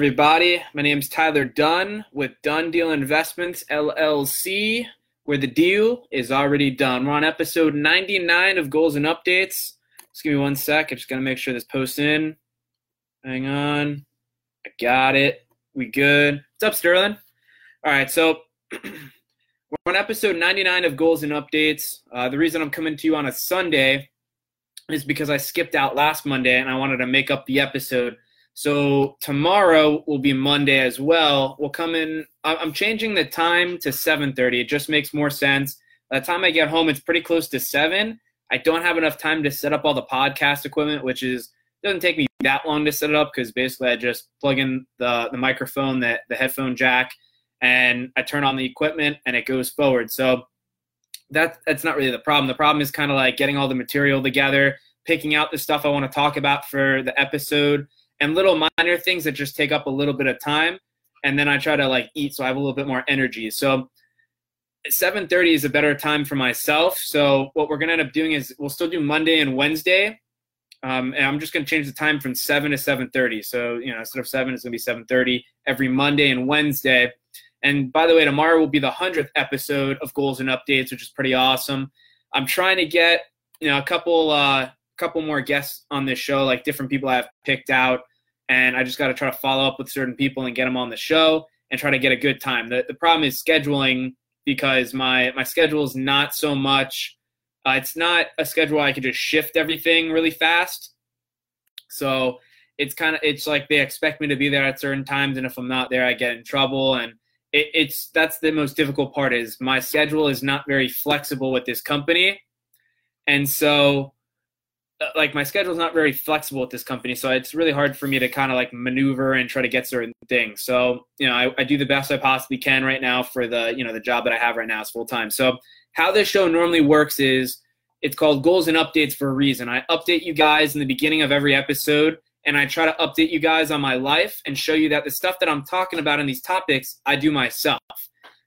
everybody? My name is Tyler Dunn with Dunn Deal Investments LLC, where the deal is already done. We're on episode 99 of Goals and Updates. Just give me one sec. I'm just going to make sure this posts in. Hang on. I got it. We good. What's up, Sterling? All right, so we're on episode 99 of Goals and Updates. Uh, the reason I'm coming to you on a Sunday is because I skipped out last Monday and I wanted to make up the episode. So tomorrow will be Monday as well. We'll come in. I'm changing the time to 7:30. It just makes more sense. By the time I get home, it's pretty close to seven. I don't have enough time to set up all the podcast equipment, which is doesn't take me that long to set it up because basically I just plug in the the microphone, the the headphone jack, and I turn on the equipment and it goes forward. So that that's not really the problem. The problem is kind of like getting all the material together, picking out the stuff I want to talk about for the episode, and little minor things that just take up a little bit of time. And then I try to like eat so I have a little bit more energy. So 7:30 is a better time for myself. So what we're gonna end up doing is we'll still do Monday and Wednesday, um, and I'm just gonna change the time from seven to 7:30. So you know instead of seven, it's gonna be 7:30 every Monday and Wednesday. And by the way, tomorrow will be the hundredth episode of Goals and Updates, which is pretty awesome. I'm trying to get you know a couple uh, couple more guests on this show, like different people I've picked out, and I just got to try to follow up with certain people and get them on the show and try to get a good time. The the problem is scheduling because my my schedule is not so much. Uh, it's not a schedule I can just shift everything really fast. So it's kind of it's like they expect me to be there at certain times, and if I'm not there, I get in trouble. And it, it's that's the most difficult part is my schedule is not very flexible with this company, and so like my schedule is not very flexible at this company, so it's really hard for me to kind of like maneuver and try to get certain things. So you know, I, I do the best I possibly can right now for the you know the job that I have right now is full time. So how this show normally works is it's called goals and updates for a reason. I update you guys in the beginning of every episode, and I try to update you guys on my life and show you that the stuff that I'm talking about in these topics I do myself.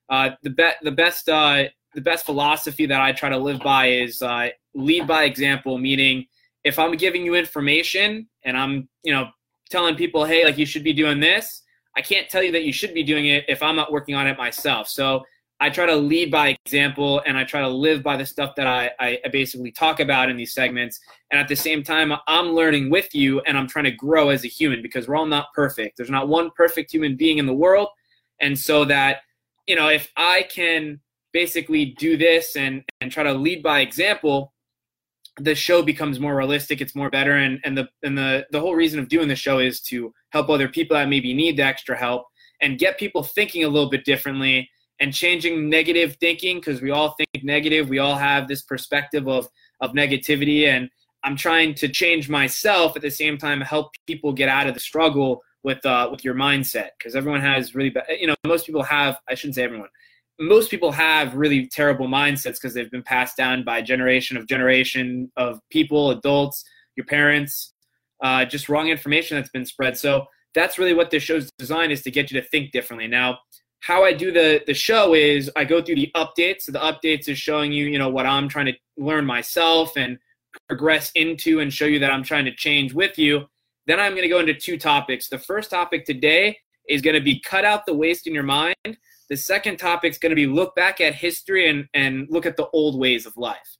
Uh, the be- the best uh, the best philosophy that I try to live by is uh, lead by example, meaning if I'm giving you information and I'm, you know, telling people, hey, like you should be doing this, I can't tell you that you should be doing it if I'm not working on it myself. So I try to lead by example and I try to live by the stuff that I, I basically talk about in these segments. And at the same time, I'm learning with you and I'm trying to grow as a human because we're all not perfect. There's not one perfect human being in the world. And so that, you know, if I can basically do this and, and try to lead by example, the show becomes more realistic it's more better and and the and the the whole reason of doing the show is to help other people that maybe need the extra help and get people thinking a little bit differently and changing negative thinking because we all think negative we all have this perspective of of negativity and i'm trying to change myself at the same time help people get out of the struggle with uh with your mindset because everyone has really bad you know most people have i shouldn't say everyone most people have really terrible mindsets because they've been passed down by generation of generation of people, adults, your parents, uh, just wrong information that's been spread. So that's really what this show's designed is to get you to think differently. Now, how I do the the show is I go through the updates. So the updates is showing you, you know, what I'm trying to learn myself and progress into and show you that I'm trying to change with you. Then I'm going to go into two topics. The first topic today is going to be cut out the waste in your mind. The second topic is going to be look back at history and, and look at the old ways of life.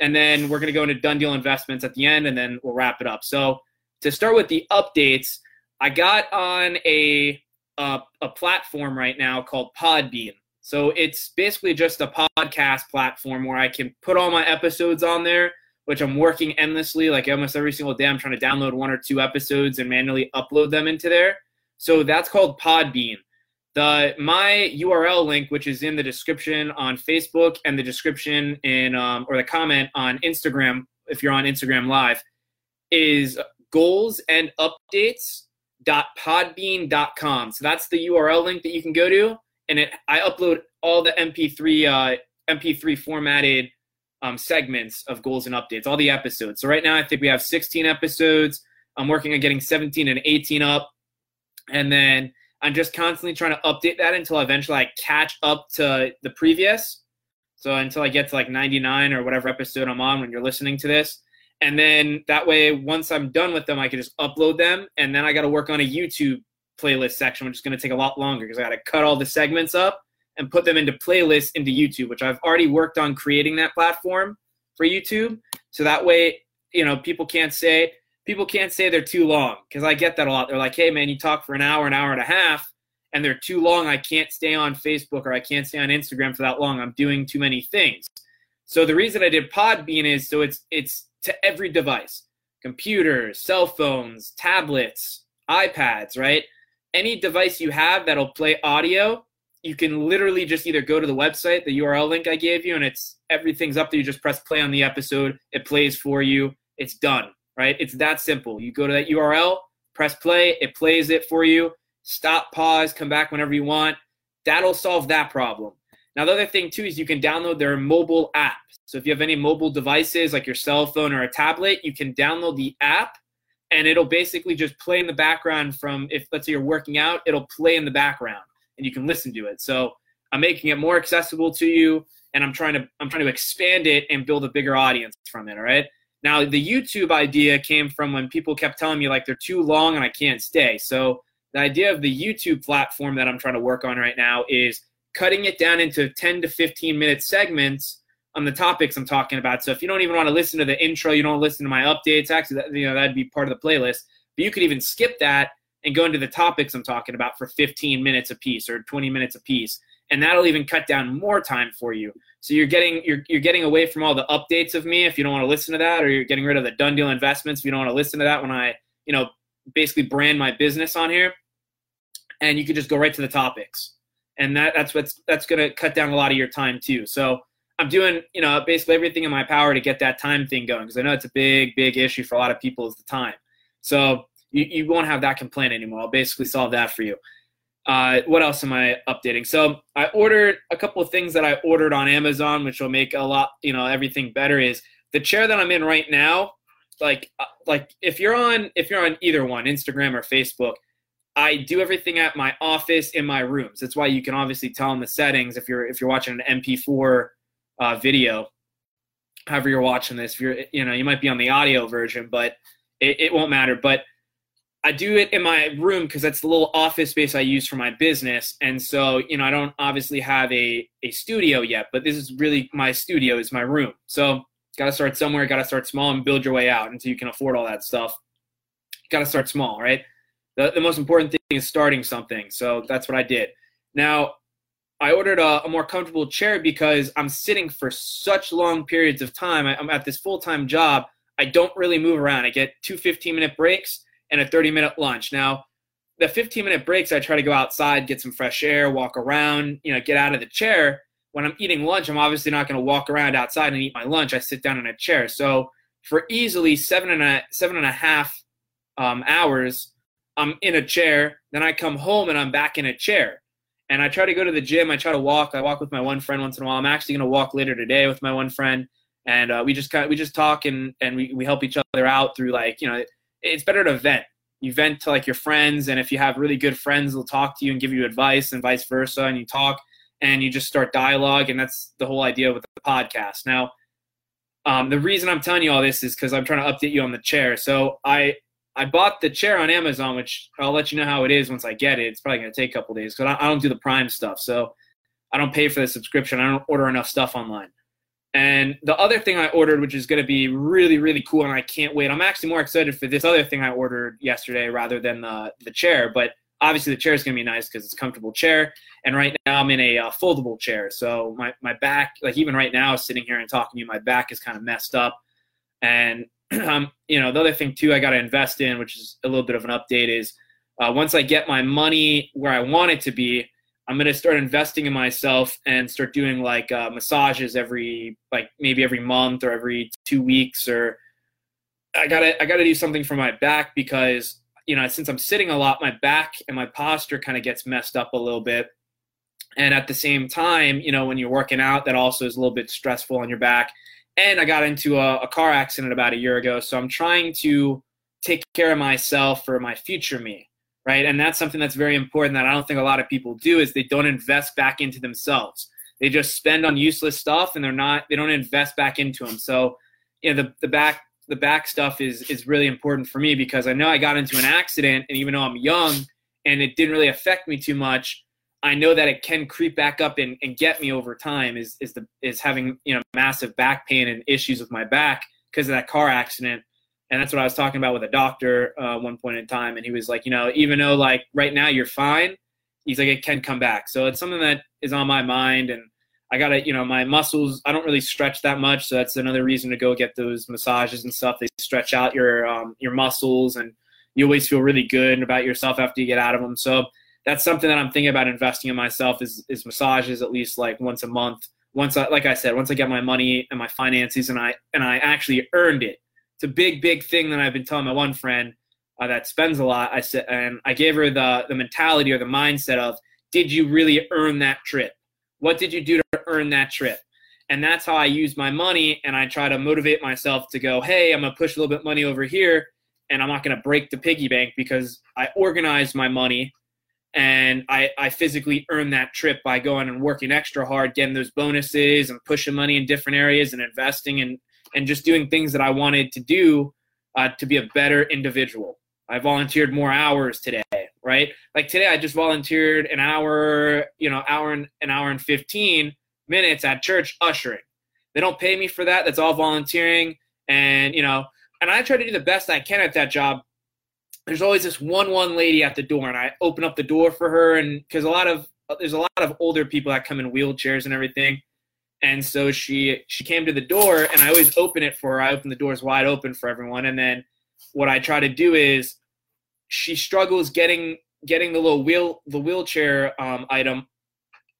And then we're going to go into done deal investments at the end, and then we'll wrap it up. So to start with the updates, I got on a a, a platform right now called Podbean. So it's basically just a podcast platform where I can put all my episodes on there, which I'm working endlessly. Like almost every single day, I'm trying to download one or two episodes and manually upload them into there. So that's called Podbean. The my URL link, which is in the description on Facebook and the description in um, or the comment on Instagram, if you're on Instagram Live, is goals and updates podbean.com. So that's the URL link that you can go to, and it I upload all the MP3 uh, MP3 formatted um, segments of goals and updates, all the episodes. So right now I think we have 16 episodes. I'm working on getting 17 and 18 up, and then I'm just constantly trying to update that until eventually I catch up to the previous. So until I get to like 99 or whatever episode I'm on when you're listening to this. And then that way, once I'm done with them, I can just upload them. And then I got to work on a YouTube playlist section, which is going to take a lot longer because I got to cut all the segments up and put them into playlists into YouTube, which I've already worked on creating that platform for YouTube. So that way, you know, people can't say people can't say they're too long because I get that a lot. They're like, "Hey, man, you talk for an hour, an hour and a half." and they're too long, I can't stay on Facebook or I can't stay on Instagram for that long. I'm doing too many things. So the reason I did Podbean is so it's it's to every device. Computers, cell phones, tablets, iPads, right? Any device you have that'll play audio, you can literally just either go to the website, the URL link I gave you, and it's everything's up there. You just press play on the episode, it plays for you, it's done, right? It's that simple. You go to that URL, press play, it plays it for you stop, pause, come back whenever you want. That'll solve that problem. Now, the other thing too is you can download their mobile app. So if you have any mobile devices like your cell phone or a tablet, you can download the app and it'll basically just play in the background from if let's say you're working out, it'll play in the background and you can listen to it. So I'm making it more accessible to you and I'm trying to I'm trying to expand it and build a bigger audience from it, all right? Now, the YouTube idea came from when people kept telling me like they're too long and I can't stay. So the idea of the YouTube platform that I'm trying to work on right now is cutting it down into 10 to 15 minute segments on the topics I'm talking about. So if you don't even want to listen to the intro, you don't listen to my updates. Actually, that, you know that'd be part of the playlist. But you could even skip that and go into the topics I'm talking about for 15 minutes a piece or 20 minutes a piece, and that'll even cut down more time for you. So you're getting you're you're getting away from all the updates of me if you don't want to listen to that, or you're getting rid of the done deal investments if you don't want to listen to that when I you know basically brand my business on here, and you can just go right to the topics, and that that's what's that's to cut down a lot of your time too. So I'm doing you know basically everything in my power to get that time thing going because I know it's a big big issue for a lot of people is the time. So you, you won't have that complaint anymore. I'll basically solve that for you. Uh, what else am I updating? So I ordered a couple of things that I ordered on Amazon, which will make a lot, you know, everything better. Is the chair that I'm in right now like uh, like if you're on if you're on either one instagram or facebook i do everything at my office in my rooms that's why you can obviously tell in the settings if you're if you're watching an mp4 uh, video however you're watching this if you're you know you might be on the audio version but it, it won't matter but i do it in my room because that's the little office space i use for my business and so you know i don't obviously have a, a studio yet but this is really my studio is my room so Got to start somewhere. Got to start small and build your way out until you can afford all that stuff. Got to start small, right? The, the most important thing is starting something. So that's what I did. Now, I ordered a, a, more comfortable chair because I'm sitting for such long periods of time. I, am at this full time job. I don't really move around. I get two 15 minute breaks and a 30 minute lunch. Now, the 15 minute breaks, I try to go outside, get some fresh air, walk around, you know, get out of the chair when I'm eating lunch, I'm obviously not going to walk around outside and eat my lunch. I sit down in a chair. So for easily seven and a seven and a half um, hours, I'm in a chair. Then I come home and I'm back in a chair. And I try to go to the gym. I try to walk. I walk with my one friend once in a while. I'm actually going to walk later today with my one friend, and uh, we just kind of, we just talk and and we, we help each other out through like you know it's better to vent. You vent to like your friends, and if you have really good friends, they'll talk to you and give you advice, and vice versa. And you talk and you just start dialogue, and that's the whole idea with the podcast. Now, um, the reason I'm telling you all this is because I'm trying to update you on the chair. So I I bought the chair on Amazon, which I'll let you know how it is once I get it. It's probably going to take a couple days because I, I don't do the Prime stuff, so I don't pay for the subscription. I don't order enough stuff online. And the other thing I ordered, which is going to be really, really cool, and I can't wait. I'm actually more excited for this other thing I ordered yesterday rather than the the chair. But obviously, the chair is going to be nice because it's a comfortable chair. And right now I'm in a uh, foldable chair. So my, my back, like even right now, sitting here and talking to you, my back is kind of messed up. And, um, you know, the other thing too, I got to invest in, which is a little bit of an update is uh, once I get my money where I want it to be, I'm to start investing in myself and start doing like uh, massages every, like maybe every month or every two weeks or I gotta, I gotta do something for my back because, you know, since I'm sitting a lot, my back and my posture kind of gets messed up a little bit and at the same time, you know, when you're working out, that also is a little bit stressful on your back. And I got into a, a car accident about a year ago. So I'm trying to take care of myself for my future me. Right. And that's something that's very important that I don't think a lot of people do is they don't invest back into themselves. They just spend on useless stuff and they're not, they don't invest back into them. So, you know, the, the back, the back stuff is, is really important for me because I know I got into an accident and even though I'm young, and it didn't really affect me too much. I know that it can creep back up and, and get me over time is is the is having you know massive back pain and issues with my back because of that car accident. And that's what I was talking about with a doctor uh, one point in time, and he was like, you know, even though like right now you're fine, he's like it can come back. So it's something that is on my mind, and I gotta, you know, my muscles. I don't really stretch that much, so that's another reason to go get those massages and stuff. They stretch out your um, your muscles, and you always feel really good about yourself after you get out of them. So that's something that I'm thinking about investing in myself is is massages at least like once a month. Once I, like I said, once I get my money and my finances and I and I actually earned it. It's a big big thing that I've been telling my one friend uh, that spends a lot. I said and I gave her the the mentality or the mindset of did you really earn that trip? What did you do to earn that trip? And that's how I use my money and I try to motivate myself to go, hey, I'm gonna push a little bit money over here and I'm not gonna break the piggy bank because I organized my money and I, I physically earned that trip by going and working extra hard, getting those bonuses and pushing money in different areas and investing and, and just doing things that I wanted to do uh, to be a better individual. I volunteered more hours today, right? Like today, I just volunteered an hour, you know, hour and an hour and 15 minutes at church ushering. They don't pay me for that. That's all volunteering. And, you know, and I try to do the best I can at that job there's always this one one lady at the door and i open up the door for her and because a lot of there's a lot of older people that come in wheelchairs and everything and so she she came to the door and i always open it for her i open the doors wide open for everyone and then what i try to do is she struggles getting getting the little wheel the wheelchair um, item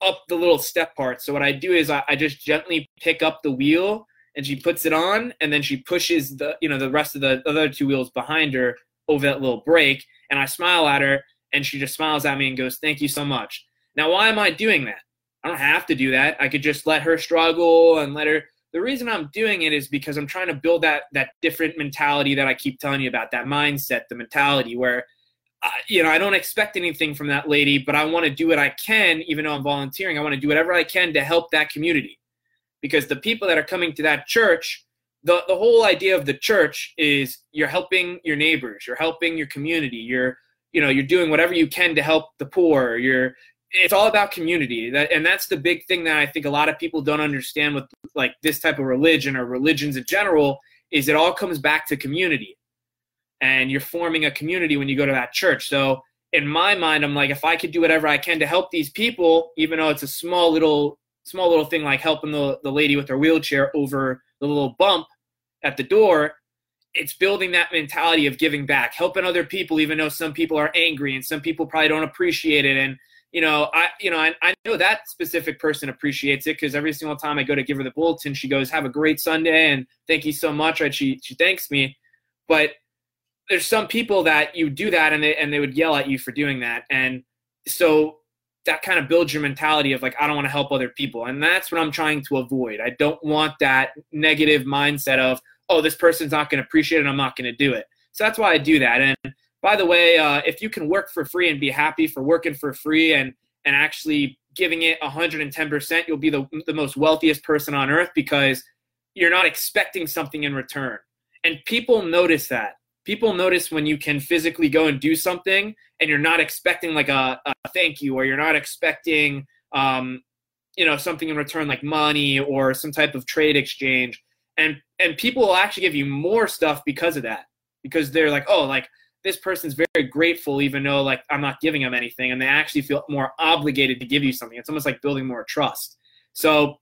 up the little step part so what i do is I, I just gently pick up the wheel and she puts it on and then she pushes the you know the rest of the other two wheels behind her over that little break. And I smile at her, and she just smiles at me and goes, Thank you so much. Now, why am I doing that? I don't have to do that. I could just let her struggle and let her. The reason I'm doing it is because I'm trying to build that that different mentality that I keep telling you about, that mindset, the mentality where, uh, you know, I don't expect anything from that lady, but I want to do what I can, even though I'm volunteering. I want to do whatever I can to help that community, because the people that are coming to that church the, the whole idea of the church is you're helping your neighbors you're helping your community you're you know you're doing whatever you can to help the poor you're it's all about community. That, and that's the big thing that i think a lot of people don't understand with like this type of religion or religions in general is it all comes back to community. And you're forming a community when you go to that church. So in my mind i'm like if i could do whatever i can to help these people even though it's a small little small little thing like helping the, the lady with her wheelchair over the little bump at the door, it's building that mentality of giving back, helping other people, even though some people are angry and some people probably don't appreciate it. And you know, I you know I, I know that specific person appreciates it because every single time I go to give her the bulletin, she goes, "Have a great Sunday and thank you so much." Right? She she thanks me, but there's some people that you do that and they and they would yell at you for doing that, and so that kind of builds your mentality of like I don't want to help other people, and that's what I'm trying to avoid. I don't want that negative mindset of oh this person's not going to appreciate it, I'm not going to do it. So that's why I do that. And by the way, uh, if you can work for free and be happy for working for free and and actually giving it 110%, you'll be the the most wealthiest person on earth because you're not expecting something in return. And people notice that. People notice when you can physically go and do something and you're not expecting like a, a thank you or you're not expecting um, you know something in return like money or some type of trade exchange. And and people will actually give you more stuff because of that. Because they're like oh like this person's very grateful even though like i'm not giving them anything and they actually feel more obligated to give you something. It's almost like building more trust. So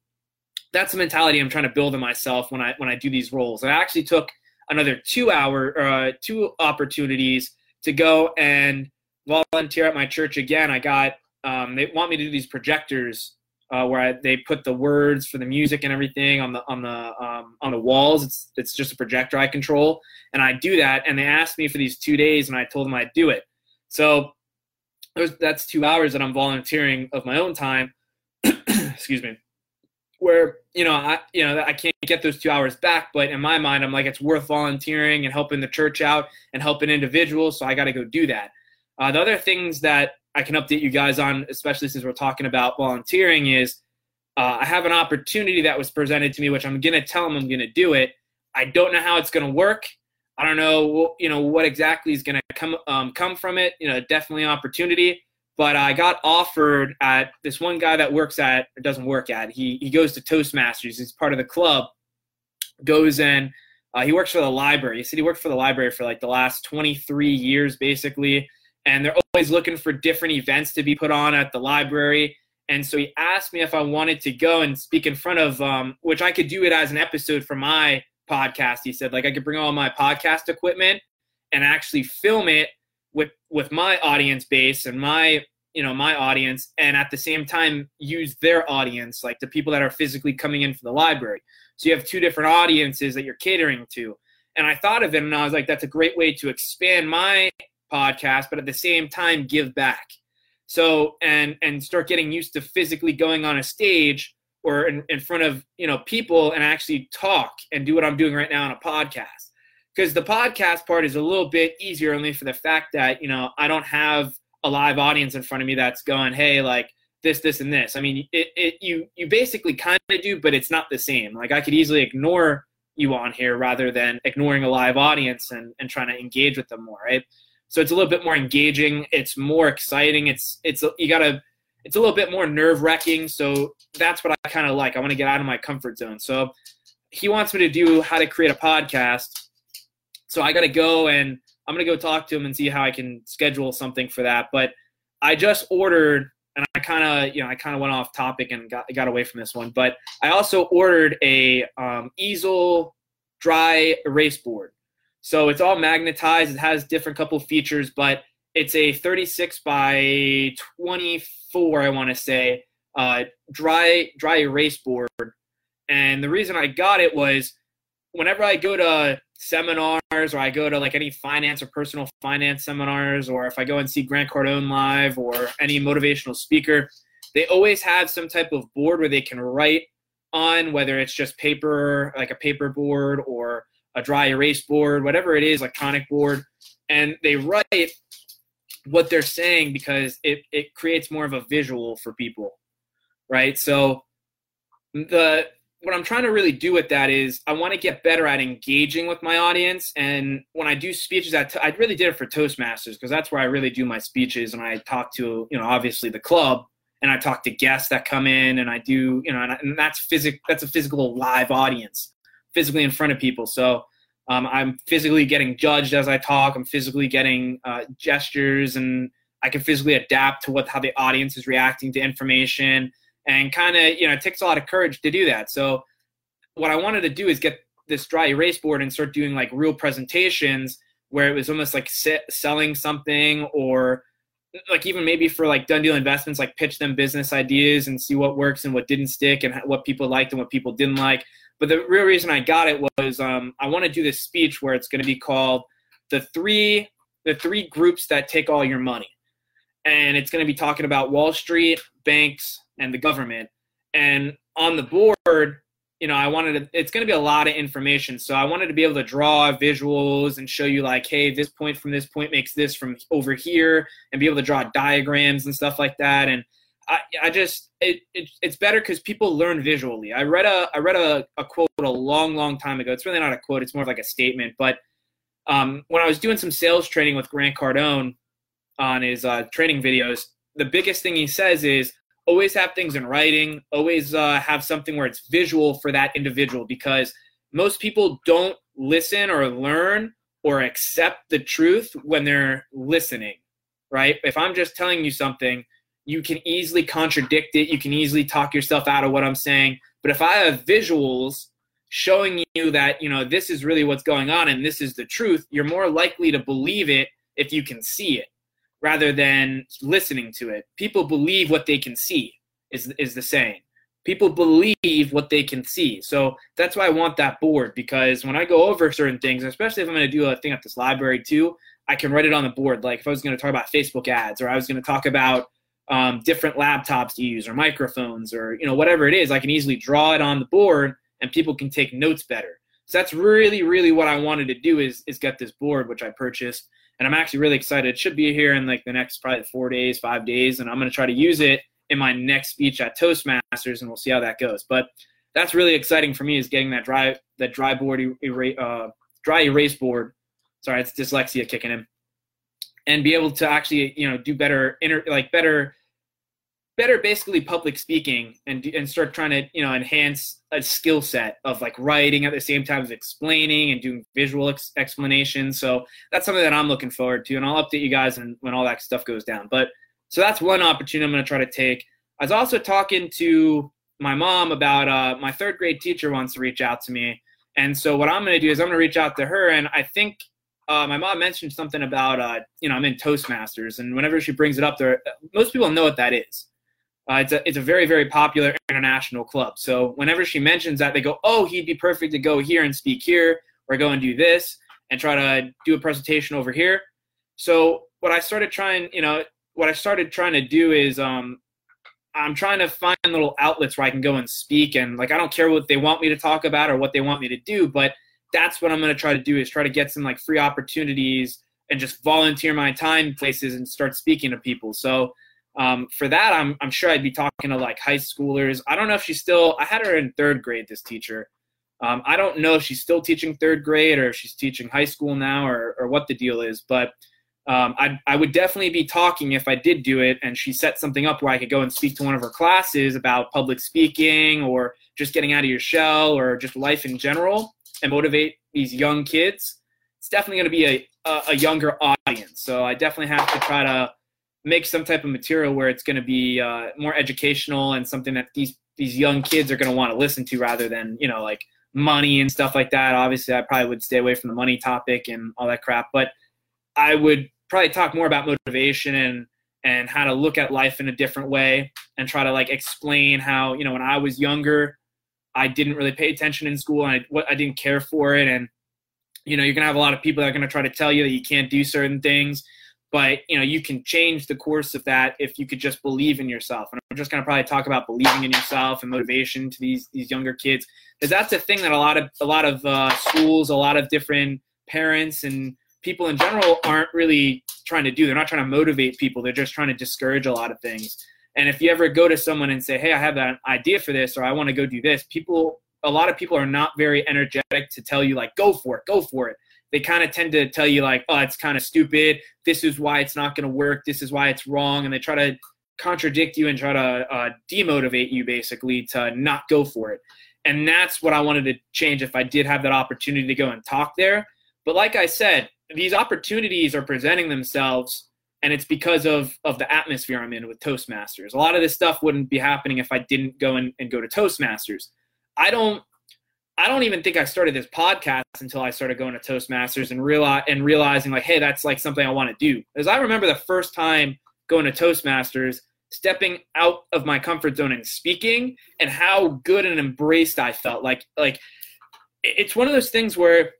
that's the mentality i'm trying to build in myself when i when i do these roles. I actually took another two hour uh, two opportunities to go and volunteer at my church again. I got um, they want me to do these projectors uh, where I, they put the words for the music and everything on the on the um, on the walls. It's it's just a projector I control, and I do that. And they asked me for these two days, and I told them I'd do it. So that's two hours that I'm volunteering of my own time. Excuse me where you know I you know I can't get those two hours back, but in my mind I'm like it's worth volunteering and helping the church out and helping individuals, so I got to go do that. Uh, the other things that I can update you guys on, especially since we're talking about volunteering, is uh, I have an opportunity that was presented to me, which I'm gonna tell them I'm gonna do it. I don't know how it's gonna work. I don't know, you know, what exactly is going to come um, come from it. You know, definitely an opportunity. But I got offered at this one guy that works at, or doesn't work at. He he goes to Toastmasters. He's part of the club. Goes in. uh, he works for the library. He said he worked for the library for like the last 23 years, basically. And they're always looking for different events to be put on at the library. And so he asked me if I wanted to go and speak in front of, um, which I could do it as an episode for my podcast. He said, like, I could bring all my podcast equipment and actually film it with with my audience base and my you know my audience and at the same time use their audience like the people that are physically coming in for the library so you have two different audiences that you're catering to and i thought of it and i was like that's a great way to expand my podcast but at the same time give back. So and and start getting used to physically going on a stage or in, in front of you know people and actually talk and do what i'm doing right now on a podcast. Because the podcast part is a little bit easier only for the fact that you know i don't have a live audience in front of me that's going hey like this this and this. I mean it, it you you basically kind of do but it's not the same. Like i could easily ignore you on here rather than ignoring a live audience and, and trying to engage with them more right so it's a little bit more engaging it's more exciting it's it's you gotta it's a little bit more nerve wracking so that's what i kind of like i want to get out of my comfort zone so he wants me to do how to create a podcast so I got to go and I'm to go talk to him and see how I can schedule something for that. But I just ordered, and I kind of, you know, I kind of went off topic and got, got away from this one. But I also ordered a um, easel dry erase board. So it's all magnetized. It has different couple features, but it's a 36 by 24, I want to say, uh, dry dry erase board. And the reason I got it was whenever I go to seminars or I go to like any finance or personal finance seminars or if I go and see Grant Cardone live or any motivational speaker, they always have some type of board where they can write on whether it's just paper, like a paper board or a dry erase board, whatever it is, electronic board, and they write what they're saying because it, it creates more of a visual for people. Right. So the what I'm trying to really do with that is I want to get better at engaging with my audience. And when I do speeches, I really did it for Toastmasters because that's where I really do my speeches. And I talk to, you know, obviously the club, and I talk to guests that come in, and I do, you know, and, and that's physic. That's a physical live audience, physically in front of people. So um, I'm physically getting judged as I talk. I'm physically getting uh, gestures, and I can physically adapt to what how the audience is reacting to information and kind of you know it takes a lot of courage to do that so what i wanted to do is get this dry erase board and start doing like real presentations where it was almost like sit, selling something or like even maybe for like done deal investments like pitch them business ideas and see what works and what didn't stick and what people liked and what people didn't like but the real reason i got it was um, i want to do this speech where it's going to be called the three the three groups that take all your money and it's going to be talking about wall street banks and the government. And on the board, you know, I wanted to, it's going to be a lot of information. So I wanted to be able to draw visuals and show you, like, hey, this point from this point makes this from over here, and be able to draw diagrams and stuff like that. And I, I just, it, it it's better because people learn visually. I read a, I read a, a quote a long, long time ago. It's really not a quote, it's more like a statement. But um, when I was doing some sales training with Grant Cardone on his uh, training videos, the biggest thing he says is always have things in writing always uh, have something where it's visual for that individual because most people don't listen or learn or accept the truth when they're listening right if i'm just telling you something you can easily contradict it you can easily talk yourself out of what i'm saying but if i have visuals showing you that you know this is really what's going on and this is the truth you're more likely to believe it if you can see it rather than listening to it. People believe what they can see is is the saying. People believe what they can see. So that's why I want that board because when I go over certain things, especially if I'm going to do a thing at this library too, I can write it on the board. Like if I was going to talk about Facebook ads or I was going to talk about um, different laptops to use or microphones or you know whatever it is, I can easily draw it on the board and people can take notes better. So that's really really what I wanted to do is is get this board which I purchased and I'm actually really excited. It should be here in like the next probably four days, five days, and I'm going to try to use it in my next speech at Toastmasters, and we'll see how that goes. But that's really exciting for me is getting that dry that dry board uh, dry erase board sorry, it's dyslexia kicking in, and be able to actually you know do better inter, like better better basically public speaking and and start trying to you know enhance a skill set of like writing at the same time as explaining and doing visual ex- explanations so that's something that i'm looking forward to and i'll update you guys when, when all that stuff goes down. But so that's one opportunity i'm going to try to take. I was also talking to my mom about uh, my third grade teacher wants to reach out to me. And so what i'm going to do is i'm going to reach out to her and i think uh, my mom mentioned something about uh, you know i'm in toastmasters and whenever she brings it up there most people know what that is uh, it's a it's a very very popular international club. So whenever she mentions that, they go, "Oh, he'd be perfect to go here and speak here, or go and do this, and try to do a presentation over here." So what I started trying, you know, what I started trying to do is, um, I'm trying to find little outlets where I can go and speak, and like I don't care what they want me to talk about or what they want me to do, but that's what I'm going to try to do is try to get some like free opportunities and just volunteer my time places and start speaking to people. So um, for that, I'm, I'm sure I'd be talking to like high schoolers. I don't know if she's still, I had her in third grade, this teacher. Um, I don't know if she's still teaching third grade or if she's teaching high school now or, or what the deal is, but um, I, I would definitely be talking if I did do it and she set something up where I could go and speak to one of her classes about public speaking or just getting out of your shell or just life in general and motivate these young kids. It's definitely going to be a, a, a younger audience. So I definitely have to try to make some type of material where it's going to be uh, more educational and something that these these young kids are going to want to listen to rather than you know like money and stuff like that. Obviously, I probably would stay away from the money topic and all that crap, but I would probably talk more about motivation and and how to look at life in a different way and try to like explain how you know when I was younger, I didn't really pay attention in school and I, what I didn't care for it. And you know you're gonna have a lot of people that are gonna try to tell you that you can't do certain things but you know you can change the course of that if you could just believe in yourself. And i'm just going to probably talk about believing in yourself and motivation to these these younger kids because that's a thing that a lot of a lot of uh, schools a lot of different parents and people in general aren't really trying to do. They're not trying to motivate people. They're just trying to discourage a lot of things and if you ever go to someone and say hey i have an idea for this or i want to go do this people a lot of people are not very energetic to tell you like go for it go for it they kind of tend to tell you like, oh, it's kind of stupid. This is why it's not going to work. This is why it's wrong, and they try to contradict you and try to uh, demotivate you basically to not go for it. And that's what I wanted to change if I did have that opportunity to go and talk there. But like I said, these opportunities are presenting themselves and it's because of of the atmosphere I'm in with Toastmasters. A lot of this stuff wouldn't be happening if I didn't go and, and go to Toastmasters. I don't I don't even think I started this podcast until I started going to Toastmasters and realize and realizing like, hey, that's like something I want to do. Because I remember the first time going to Toastmasters, stepping out of my comfort zone and speaking, and how good and embraced I felt. Like, like it's one of those things where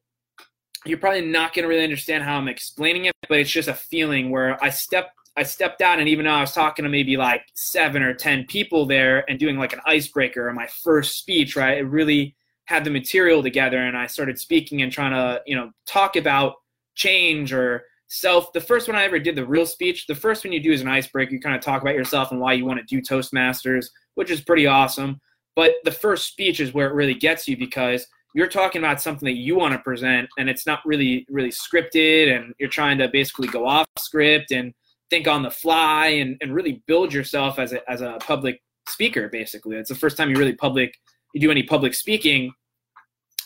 you're probably not going to really understand how I'm explaining it, but it's just a feeling where I stepped I stepped out, and even though I was talking to maybe like seven or ten people there and doing like an icebreaker or my first speech, right? It really had the material together and I started speaking and trying to, you know, talk about change or self. The first one I ever did, the real speech, the first one you do is an icebreaker. You kind of talk about yourself and why you want to do Toastmasters, which is pretty awesome. But the first speech is where it really gets you because you're talking about something that you want to present and it's not really, really scripted and you're trying to basically go off script and think on the fly and, and really build yourself as a, as a public speaker, basically. It's the first time you really public – you do any public speaking.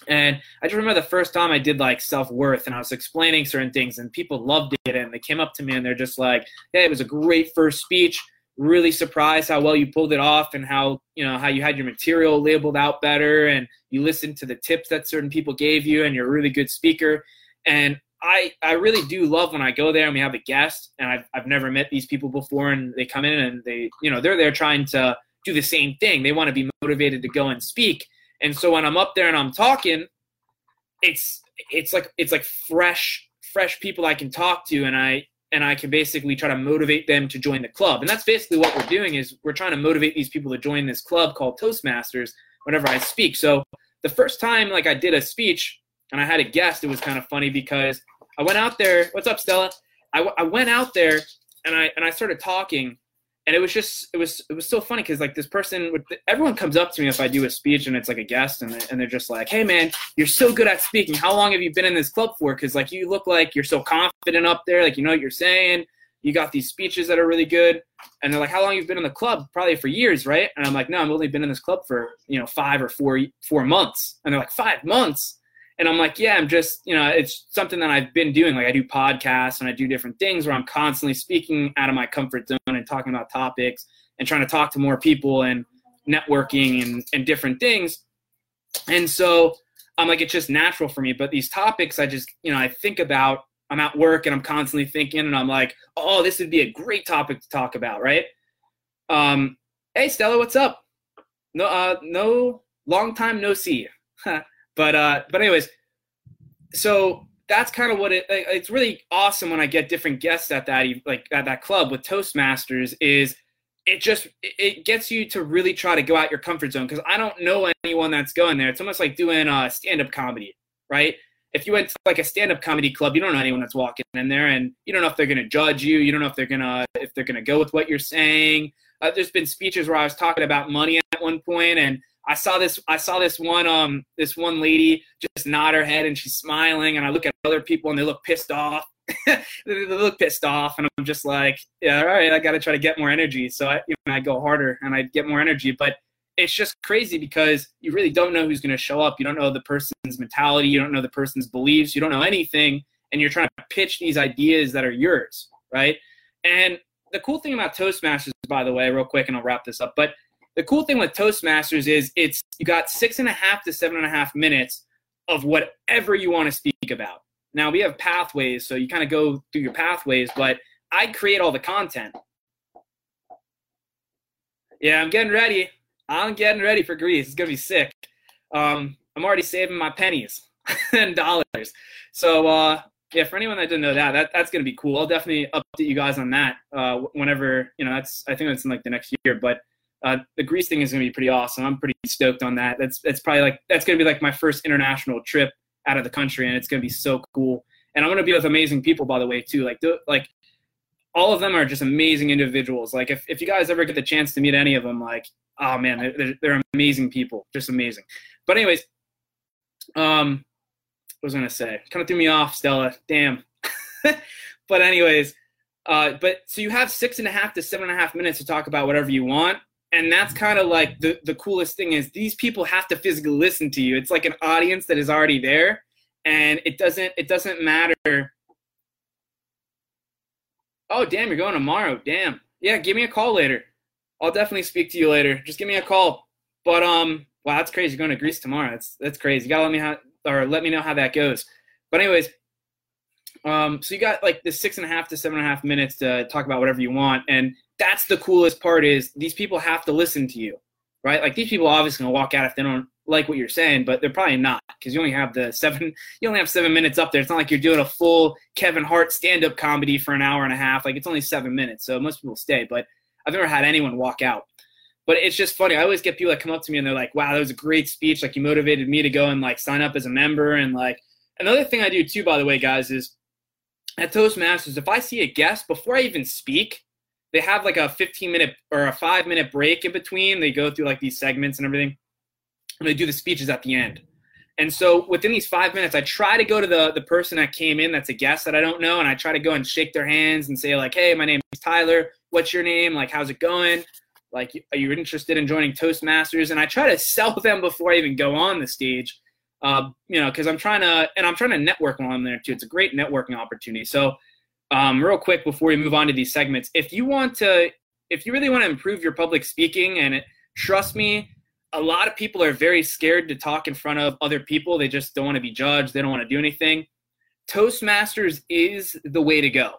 And I just remember the first time I did like self worth and I was explaining certain things and people loved it and they came up to me and they're just like, "Hey, it was a great first speech. Really surprised how well you pulled it off and how you know how you had your material labeled out better and you listened to the tips that certain people gave you and you're a really good speaker." And I, I really do love when I go there and we have a guest and I've, I've never met these people before and they come in and they, you know, they're there trying to do the same thing. They want to be motivated to go and speak. And so when I'm up there and I'm talking, it's it's like it's like fresh fresh people I can talk to and I and I can basically try to motivate them to join the club. And that's basically what we're doing is we're trying to motivate these people to join this club called Toastmasters whenever I speak. So the first time like I did a speech and I had a guest, it was kind of funny because I went out there. What's up, Stella? I, I went out there and I and I started talking and it was just it was it was so funny because like this person would everyone comes up to me if I do a speech and it's like a guest and, and they're just like hey man you're so good at speaking. How long have you been in this club for? Because like you look like you're so confident up there like you know what you're saying. You got these speeches that are really good. And they're like how long you've been in the club? Probably for years right? And I'm like no I've only been in this club for you know five or four four months. And they're like five months and I'm like, yeah, I'm just, you know, it's something that I've been doing. Like I do podcasts and I do different things where I'm constantly speaking out of my comfort zone and talking about topics and trying to talk to more people and networking and, and different things. And so I'm like, it's just natural for me. But these topics, I just, you know, I think about, I'm at work and I'm constantly thinking and I'm like, oh, this would be a great topic to talk about, right? Um, hey, Stella, what's up? No, uh, no, long time no see. But uh, but anyways, so that's kind of what it. It's really awesome when I get different guests at that like at that club with Toastmasters. Is it just it gets you to really try to go out your comfort zone because I don't know anyone that's going there. It's almost like doing a uh, stand up comedy, right? If you went to like a stand up comedy club, you don't know anyone that's walking in there, and you don't know if they're gonna judge you. You don't know if they're gonna if they're gonna go with what you're saying. Uh, there's been speeches where I was talking about money at one point, and I saw this I saw this one um this one lady just nod her head and she's smiling and I look at other people and they look pissed off. they look pissed off and I'm just like, yeah, all right, I got to try to get more energy. So I you know, I go harder and I get more energy, but it's just crazy because you really don't know who's going to show up. You don't know the person's mentality, you don't know the person's beliefs, you don't know anything and you're trying to pitch these ideas that are yours, right? And the cool thing about Toastmasters by the way, real quick and I'll wrap this up, but the cool thing with Toastmasters is it's you got six and a half to seven and a half minutes of whatever you want to speak about. Now we have pathways, so you kind of go through your pathways, but I create all the content. Yeah, I'm getting ready. I'm getting ready for Greece. It's gonna be sick. Um, I'm already saving my pennies and dollars. So uh, yeah, for anyone that didn't know that, that that's gonna be cool. I'll definitely update you guys on that uh, whenever you know. That's I think that's in like the next year, but uh, the Greece thing is going to be pretty awesome. I'm pretty stoked on that. That's that's probably like that's going to be like my first international trip out of the country, and it's going to be so cool. And I'm going to be with amazing people, by the way, too. Like the, like all of them are just amazing individuals. Like if, if you guys ever get the chance to meet any of them, like oh man, they're, they're amazing people, just amazing. But anyways, um, what was I gonna say? Kind of threw me off, Stella. Damn. but anyways, uh, but so you have six and a half to seven and a half minutes to talk about whatever you want and that's kind of like the, the coolest thing is these people have to physically listen to you. It's like an audience that is already there and it doesn't it doesn't matter. Oh damn you're going tomorrow. Damn. Yeah give me a call later. I'll definitely speak to you later. Just give me a call. But um wow that's crazy. You're going to greece tomorrow. That's that's crazy. You gotta let me how or let me know how that goes. But anyways um so you got like the six and a half to seven and a half minutes to talk about whatever you want. And that's the coolest part is these people have to listen to you, right? Like these people obviously gonna walk out if they don't like what you're saying, but they're probably not because you only have the seven you only have seven minutes up there. It's not like you're doing a full Kevin Hart stand up comedy for an hour and a half. Like it's only seven minutes, so most people stay. But I've never had anyone walk out. But it's just funny. I always get people that come up to me and they're like, "Wow, that was a great speech. Like you motivated me to go and like sign up as a member." And like another thing I do too, by the way, guys, is at Toastmasters, if I see a guest before I even speak, they have like a 15 minute or a five minute break in between. They go through like these segments and everything. And they do the speeches at the end. And so within these five minutes, I try to go to the, the person that came in that's a guest that I don't know. And I try to go and shake their hands and say, like, hey, my name is Tyler. What's your name? Like, how's it going? Like, are you interested in joining Toastmasters? And I try to sell them before I even go on the stage. Uh, you know, because I'm trying to, and I'm trying to network while I'm there too. It's a great networking opportunity. So um, real quick before we move on to these segments, if you want to, if you really want to improve your public speaking, and it, trust me, a lot of people are very scared to talk in front of other people. They just don't want to be judged. They don't want to do anything. Toastmasters is the way to go.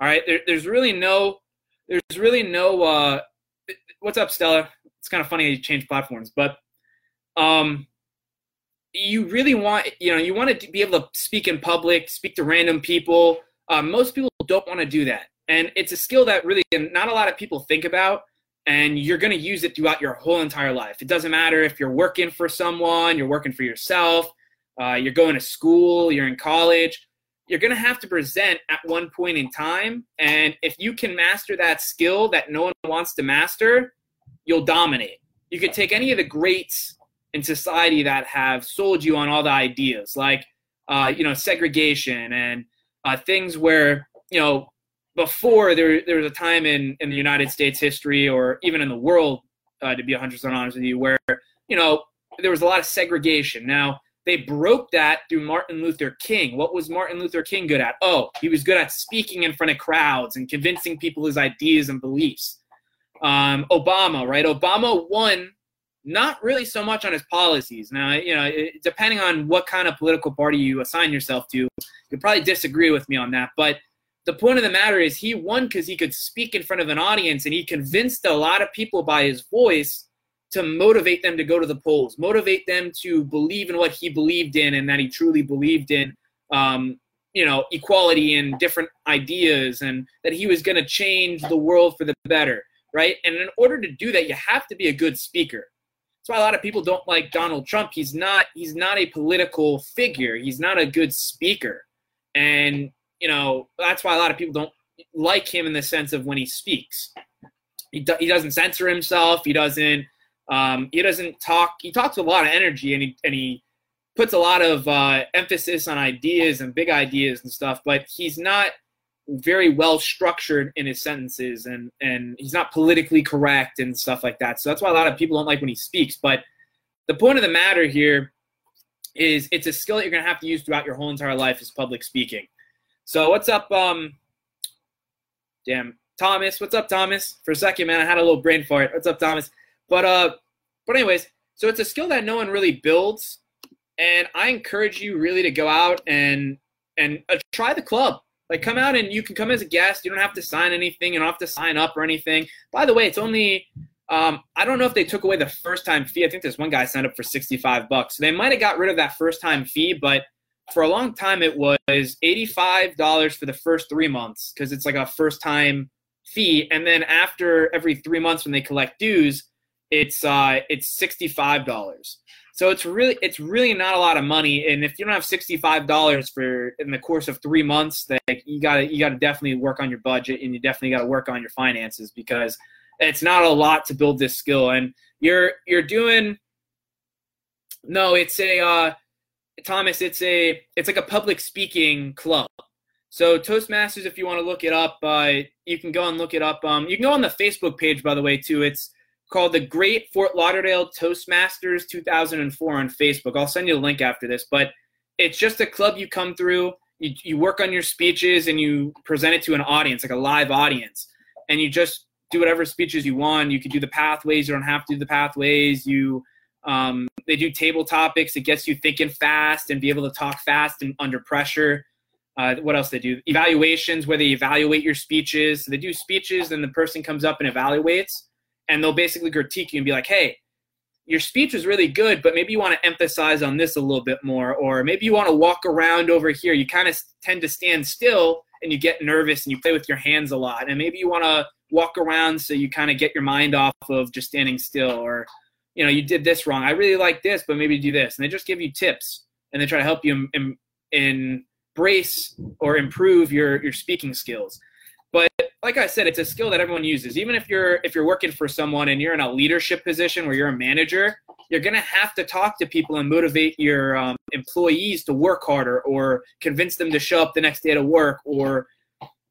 All right, there, there's really no, there's really no. Uh, what's up, Stella? It's kind of funny you change platforms, but um, you really want, you know, you want to be able to speak in public, speak to random people. Um, most people don't want to do that. And it's a skill that really not a lot of people think about. And you're going to use it throughout your whole entire life. It doesn't matter if you're working for someone, you're working for yourself, uh, you're going to school, you're in college. you're going to have to present at one point in time. And if you can master that skill that no one wants to master, you'll dominate. You could take any of the greats in society that have sold you on all the ideas, like, uh, you know, segregation and uh, things where, you know, before there, there was a time in, in the United States history or even in the world, uh, to be 100% honest with you, where, you know, there was a lot of segregation. Now, they broke that through Martin Luther King. What was Martin Luther King good at? Oh, he was good at speaking in front of crowds and convincing people his ideas and beliefs. Um, Obama, right? Obama won not really so much on his policies. Now, you know, it, depending on what kind of political party you assign yourself to, you'll probably disagree with me on that. But the point of the matter is, he won because he could speak in front of an audience and he convinced a lot of people by his voice to motivate them to go to the polls, motivate them to believe in what he believed in and that he truly believed in, um, you know, equality and different ideas and that he was going to change the world for the better, right? And in order to do that, you have to be a good speaker. That's why a lot of people don't like Donald Trump. He's not he's not a political figure. He's not a good speaker. And, you know, that's why a lot of people don't like him in the sense of when he speaks. He, do, he doesn't censor himself. He doesn't um, he doesn't talk. He talks with a lot of energy, and he and he puts a lot of uh, emphasis on ideas and big ideas and stuff. But he's not very well structured in his sentences, and and he's not politically correct and stuff like that. So that's why a lot of people don't like when he speaks. But the point of the matter here is it's a skill that you're gonna have to use throughout your whole entire life is public speaking. So what's up, um, damn Thomas? What's up, Thomas? For a second, man, I had a little brain fart. What's up, Thomas? But uh, but anyways, so it's a skill that no one really builds, and I encourage you really to go out and and uh, try the club. Like come out and you can come as a guest. You don't have to sign anything. You don't have to sign up or anything. By the way, it's only um, I don't know if they took away the first time fee. I think there's one guy signed up for 65 bucks. So they might have got rid of that first time fee, but for a long time it was $85 for the first three months because it's like a first time fee. And then after every three months when they collect dues, it's uh it's sixty five dollars. So it's really it's really not a lot of money. And if you don't have sixty five dollars for in the course of three months, like you gotta you gotta definitely work on your budget and you definitely gotta work on your finances because it's not a lot to build this skill. And you're you're doing no, it's a uh Thomas, it's a it's like a public speaking club. So Toastmasters, if you want to look it up, uh, you can go and look it up. Um, you can go on the Facebook page, by the way, too. It's called the Great Fort Lauderdale Toastmasters 2004 on Facebook. I'll send you a link after this, but it's just a club you come through. You, you work on your speeches and you present it to an audience, like a live audience, and you just do whatever speeches you want. You can do the pathways. You don't have to do the pathways. You um, they do table topics. It gets you thinking fast and be able to talk fast and under pressure. Uh, what else they do? Evaluations where they evaluate your speeches. So they do speeches, and the person comes up and evaluates and they'll basically critique you and be like, hey, your speech was really good, but maybe you want to emphasize on this a little bit more, or maybe you want to walk around over here. You kind of tend to stand still and you get nervous and you play with your hands a lot, and maybe you want to walk around so you kind of get your mind off of just standing still, or you know, you did this wrong. I really like this, but maybe do this, and they just give you tips and they try to help you in, in embrace or improve your your speaking skills. But like I said, it's a skill that everyone uses. Even if you're if you're working for someone and you're in a leadership position where you're a manager, you're gonna have to talk to people and motivate your um, employees to work harder, or convince them to show up the next day to work, or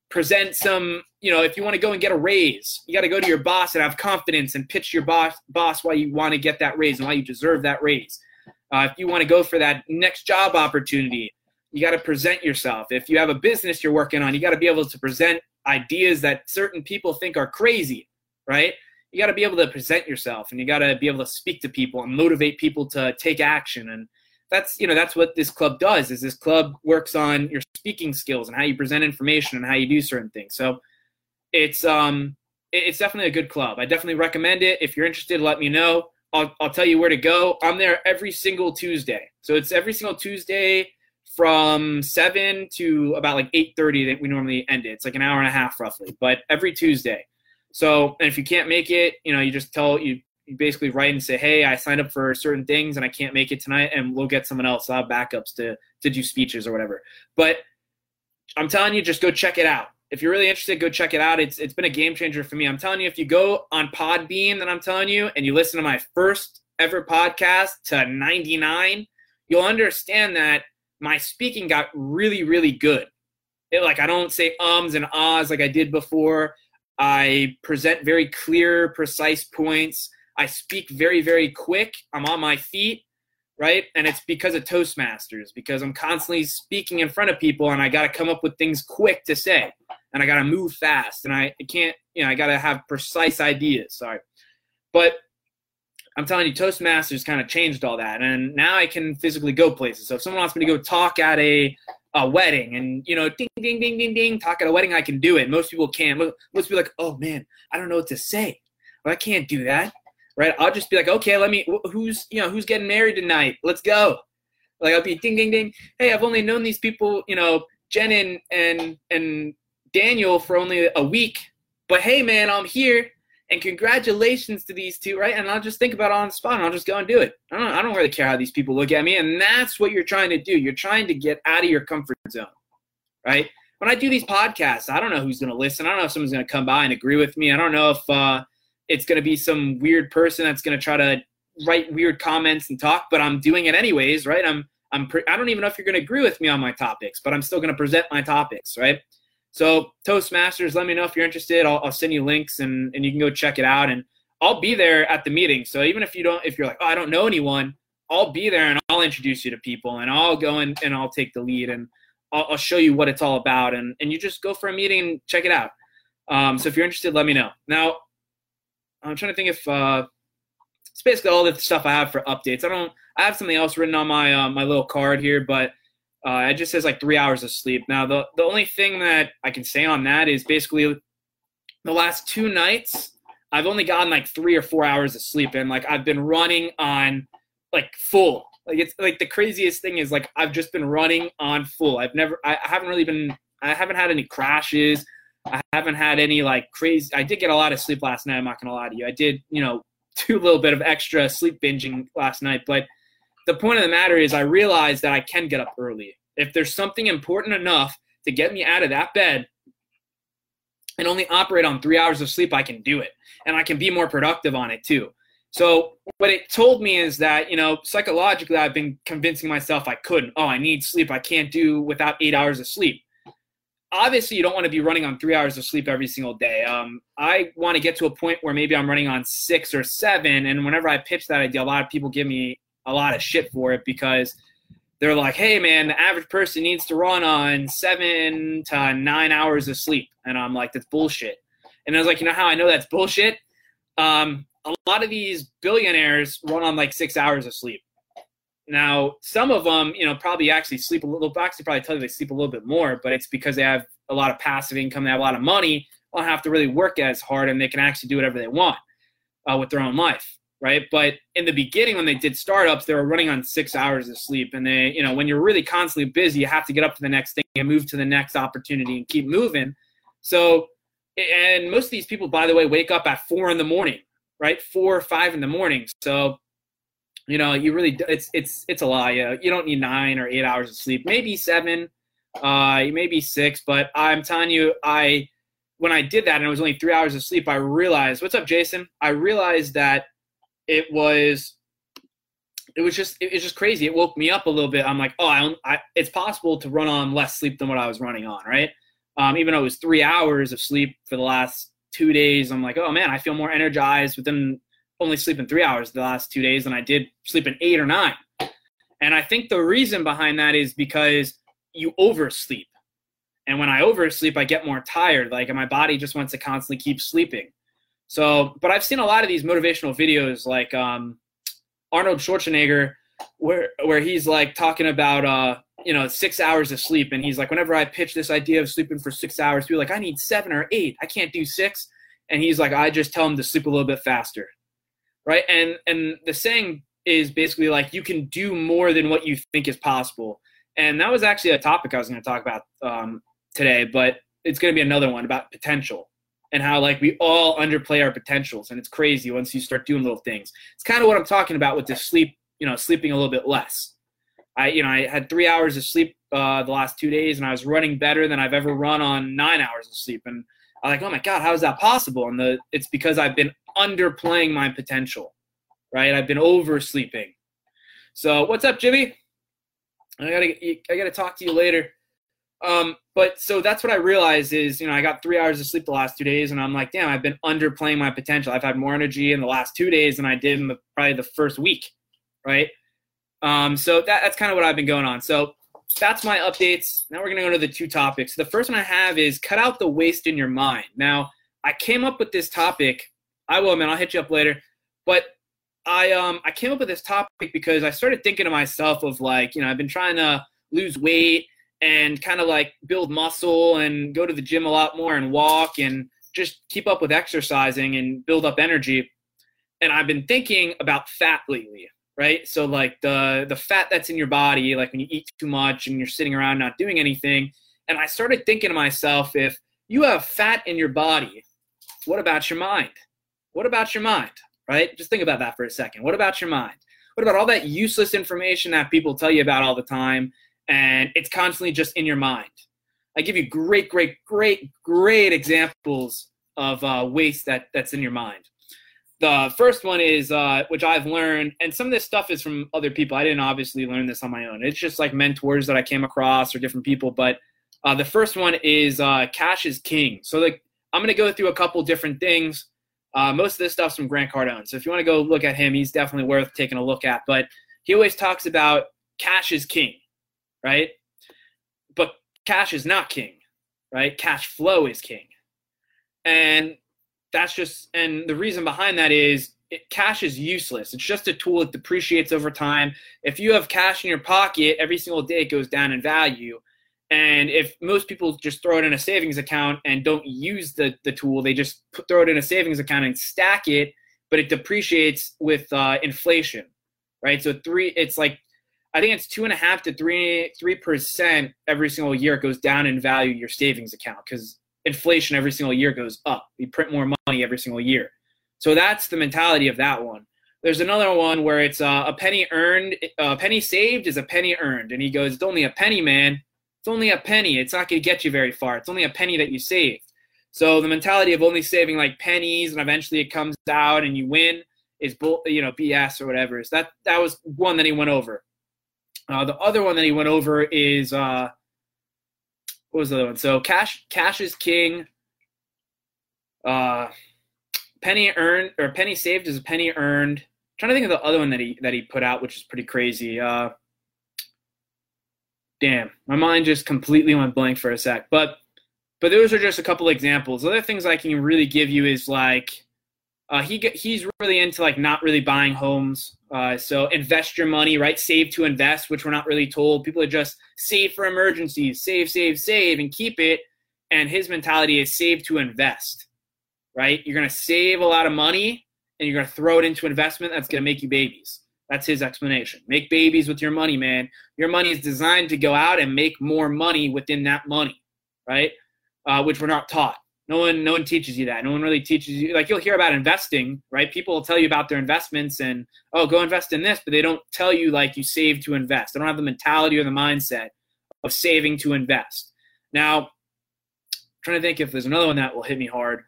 present some. You know, if you want to go and get a raise, you got to go to your boss and have confidence and pitch your boss boss why you want to get that raise and why you deserve that raise. Uh, if you want to go for that next job opportunity, you got to present yourself. If you have a business you're working on, you got to be able to present ideas that certain people think are crazy, right? You got to be able to present yourself and you got to be able to speak to people and motivate people to take action. And that's you know that's what this club does is this club works on your speaking skills and how you present information and how you do certain things. So it's um it's definitely a good club. I definitely recommend it. If you're interested let me know. I'll, I'll tell you where to go. I'm there every single tuesday. So it's every single tuesday from 7 to about like 8.30 that we normally end it it's like an hour and a half roughly but every tuesday so and if you can't make it you know you just tell you, you basically write and say hey i signed up for certain things and i can't make it tonight and we'll get someone else i'll have backups to to do speeches or whatever but I'm telling you, just go check it out. If you're really interested, go check it out. It's it's been a game changer for me. I'm telling you, if you go on Podbean, that I'm telling you, and you listen to my first ever podcast to 99, you'll understand that my speaking got really, really good. It, like I don't say ums and ahs like I did before. I present very clear, precise points. I speak very, very quick. I'm on my feet, right? And it's because of Toastmasters, because I'm constantly speaking in front of people and I got to come up with things quick to say and I got to move fast and I can't, you know, I got to have precise ideas. Sorry. But I'm telling you, Toastmasters kind of changed all that. And now I can physically go places. So if someone wants me to go talk at a, a wedding and, you know, ding, ding, ding, ding, ding, talk at a wedding, I can do it. Most people can't. Most people like, oh man, I don't know what to say. Well, I can't do that right? I'll just be like, okay, let me, who's, you know, who's getting married tonight? Let's go. Like I'll be ding, ding, ding. Hey, I've only known these people, you know, Jen and and and Daniel for only a week, but hey, man, I'm here, and congratulations to these two, right? And I'll just think about it on the spot, and I'll just go and do it. I don't, I don't really care how these people look at me, and that's what you're trying to do. You're trying to get out of your comfort zone, right? When I do these podcasts, I don't know who's going to listen. I don't know if someone's going to come by and agree with me. I don't know if uh, it's going to be some weird person that's going to try to write weird comments and talk, but I'm doing it anyways, right? I'm I'm pre- I don't even know if you're going to agree with me on my topics, but I'm still going to present my topics, right? So Toastmasters, let me know if you're interested. I'll, I'll send you links and and you can go check it out, and I'll be there at the meeting. So even if you don't, if you're like, oh, I don't know anyone, I'll be there and I'll introduce you to people, and I'll go in and I'll take the lead and I'll, I'll show you what it's all about, and and you just go for a meeting and check it out. Um, so if you're interested, let me know. Now I'm trying to think if uh, it's basically all the stuff I have for updates. I don't. I have something else written on my uh, my little card here, but uh, it just says like three hours of sleep. Now the the only thing that I can say on that is basically the last two nights I've only gotten like three or four hours of sleep, and like I've been running on like full. Like it's like the craziest thing is like I've just been running on full. I've never. I haven't really been. I haven't had any crashes. I haven't had any like crazy. I did get a lot of sleep last night. I'm not gonna lie to you. I did, you know, do a little bit of extra sleep binging last night. But the point of the matter is, I realize that I can get up early. If there's something important enough to get me out of that bed and only operate on three hours of sleep, I can do it, and I can be more productive on it too. So what it told me is that you know psychologically, I've been convincing myself I couldn't. Oh, I need sleep. I can't do without eight hours of sleep obviously you don't want to be running on three hours of sleep every single day. Um, I want to get to a point where maybe I'm running on six or seven. And whenever I pitch that idea, a lot of people give me a lot of shit for it because they're like, hey, man, the average person needs to run on seven to nine hours of sleep. And I'm like, that's bullshit. And I was like, you know how I know that's bullshit? Um, a lot of these billionaires run on like six hours of sleep. Now, some of them, you know, probably actually sleep a little. Actually, probably tell you they sleep a little bit more, but it's because they have a lot of passive income, they have a lot of money, don't have to really work as hard, and they can actually do whatever they want uh, with their own life, right? But in the beginning, when they did startups, they were running on six hours of sleep, and they, you know, when you're really constantly busy, you have to get up to the next thing and move to the next opportunity and keep moving. So, and most of these people, by the way, wake up at four in the morning, right? Four or five in the morning. So you know, you really it's it's it's a lie. You don't need nine or eight hours of sleep. Maybe seven, uh, maybe six. But I'm telling you, I when I did that and it was only three hours of sleep, I realized what's up, Jason. I realized that it was it was just it was just crazy. It woke me up a little bit. I'm like, oh, I, I it's possible to run on less sleep than what I was running on, right? Um, even though it was three hours of sleep for the last two days, I'm like, oh man, I feel more energized within only sleeping three hours the last two days than I did sleeping eight or nine. And I think the reason behind that is because you oversleep. And when I oversleep, I get more tired. Like my body just wants to constantly keep sleeping. So, but I've seen a lot of these motivational videos like um, Arnold Schwarzenegger, where where he's like talking about uh, you know six hours of sleep, and he's like, whenever I pitch this idea of sleeping for six hours, people like, I need seven or eight. I can't do six. And he's like, I just tell him to sleep a little bit faster right? And and the saying is basically like you can do more than what you think is possible. And that was actually a topic I was going to talk about um, today, but it's going to be another one about potential and how like we all underplay our potentials, and it's crazy once you start doing little things. It's kind of what I'm talking about with the sleep, you know, sleeping a little bit less. I, you know, I had three hours of sleep uh, the last two days, and I was running better than I've ever run on nine hours of sleep. And I'm like, oh my god, how is that possible? And the it's because I've been underplaying my potential, right? I've been oversleeping. So what's up, Jimmy? I gotta I gotta talk to you later. Um, but so that's what I realized is, you know, I got three hours of sleep the last two days, and I'm like, damn, I've been underplaying my potential. I've had more energy in the last two days than I did in the, probably the first week, right? Um, so that, that's kind of what I've been going on. So that's my updates. Now we're gonna go to the two topics. The first one I have is cut out the waste in your mind. Now I came up with this topic. I will, man. I'll hit you up later. But I um I came up with this topic because I started thinking to myself of like, you know, I've been trying to lose weight and kind of like build muscle and go to the gym a lot more and walk and just keep up with exercising and build up energy. And I've been thinking about fat lately, right? So like the the fat that's in your body, like when you eat too much and you're sitting around not doing anything. And I started thinking to myself, if you have fat in your body, what about your mind? What about your mind? Right? Just think about that for a second. What about your mind? What about all that useless information that people tell you about all the time and it's constantly just in your mind. I give you great, great, great, great examples of uh, waste that that's in your mind. The first one is uh, which I've learned, and some of this stuff is from other people. I didn't obviously learn this on my own. It's just like mentors that I came across or different people. But uh, the first one is uh, cash is king. So like I'm gonna go through a couple different things. Uh, most of this stuff's from Grant Cardone. So if you want to go look at him, he's definitely worth taking a look at. But he always talks about cash is king right? But cash is not king, right? Cash flow is king. And that's just, and the reason behind that is it, cash is useless. It's just a tool. It depreciates over time. If you have cash in your pocket, every single day it goes down in value. And if most people just throw it in a savings account and don't use the, the tool, they just put, throw it in a savings account and stack it, but it depreciates with uh, inflation, right? So three, it's like I think it's two and a half to three three percent every single year. It goes down in value your savings account because inflation every single year goes up. We print more money every single year. So that's the mentality of that one. There's another one where it's uh, a penny earned, a penny saved is a penny earned, and he goes, "It's only a penny, man. It's only a penny. It's not going to get you very far. It's only a penny that you saved." So the mentality of only saving like pennies and eventually it comes out and you win is bull, you know, BS or whatever. So that that was one that he went over. Uh, the other one that he went over is uh, what was the other one? So cash cash is king. Uh, penny earned or penny saved is a penny earned. I'm trying to think of the other one that he that he put out, which is pretty crazy. Uh, damn, my mind just completely went blank for a sec. But but those are just a couple examples. Other things I can really give you is like uh, he he's really into like not really buying homes. Uh, so invest your money, right? Save to invest, which we're not really told. People are just save for emergencies, save, save, save, and keep it. And his mentality is save to invest, right? You're gonna save a lot of money and you're gonna throw it into investment that's gonna make you babies. That's his explanation. Make babies with your money, man. Your money is designed to go out and make more money within that money, right? Uh, which we're not taught. No one, no one teaches you that. No one really teaches you. Like you'll hear about investing, right? People will tell you about their investments and oh, go invest in this, but they don't tell you like you save to invest. They don't have the mentality or the mindset of saving to invest. Now, I'm trying to think if there's another one that will hit me hard.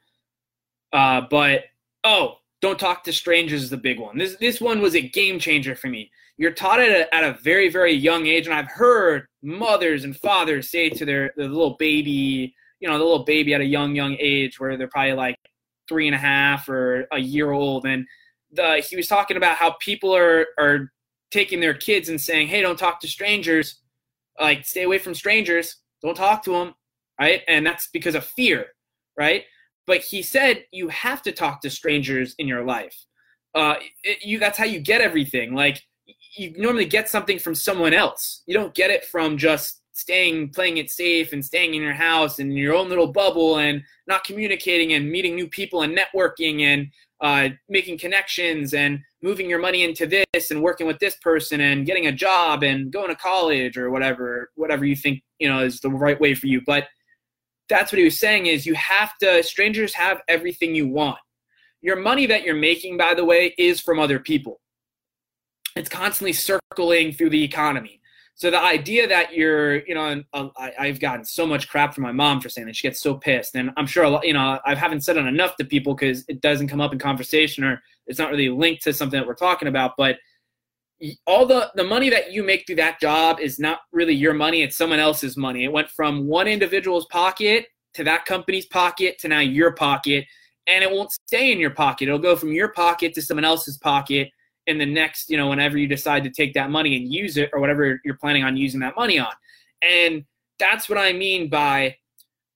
Uh, but oh, don't talk to strangers is the big one. This this one was a game changer for me. You're taught at a, at a very very young age, and I've heard mothers and fathers say to their, their little baby you know, the little baby at a young, young age where they're probably like three and a half or a year old. And the, he was talking about how people are, are taking their kids and saying, hey, don't talk to strangers. Like, stay away from strangers. Don't talk to them. Right. And that's because of fear. Right. But he said you have to talk to strangers in your life. Uh, it, you, that's how you get everything. Like, you normally get something from someone else. You don't get it from just staying playing it safe and staying in your house and your own little bubble and not communicating and meeting new people and networking and uh, making connections and moving your money into this and working with this person and getting a job and going to college or whatever whatever you think you know is the right way for you. But that's what he was saying is you have to strangers have everything you want. Your money that you're making by the way is from other people. It's constantly circling through the economy So the idea that you're, you know, uh, I, have gotten so much crap from my mom for saying that she gets so pissed, and I'm sure, a lot, you know, I haven't said it enough to people because it doesn't come up in conversation or it's not really linked to something that we're talking about. But all the the money that you make through that job is not really your money; it's someone else's money. It went from one individual's pocket to that company's pocket to now your pocket, and it won't stay in your pocket. It'll go from your pocket to someone else's pocket in the next, you know, whenever you decide to take that money and use it or whatever you're planning on using that money on. And that's what I mean by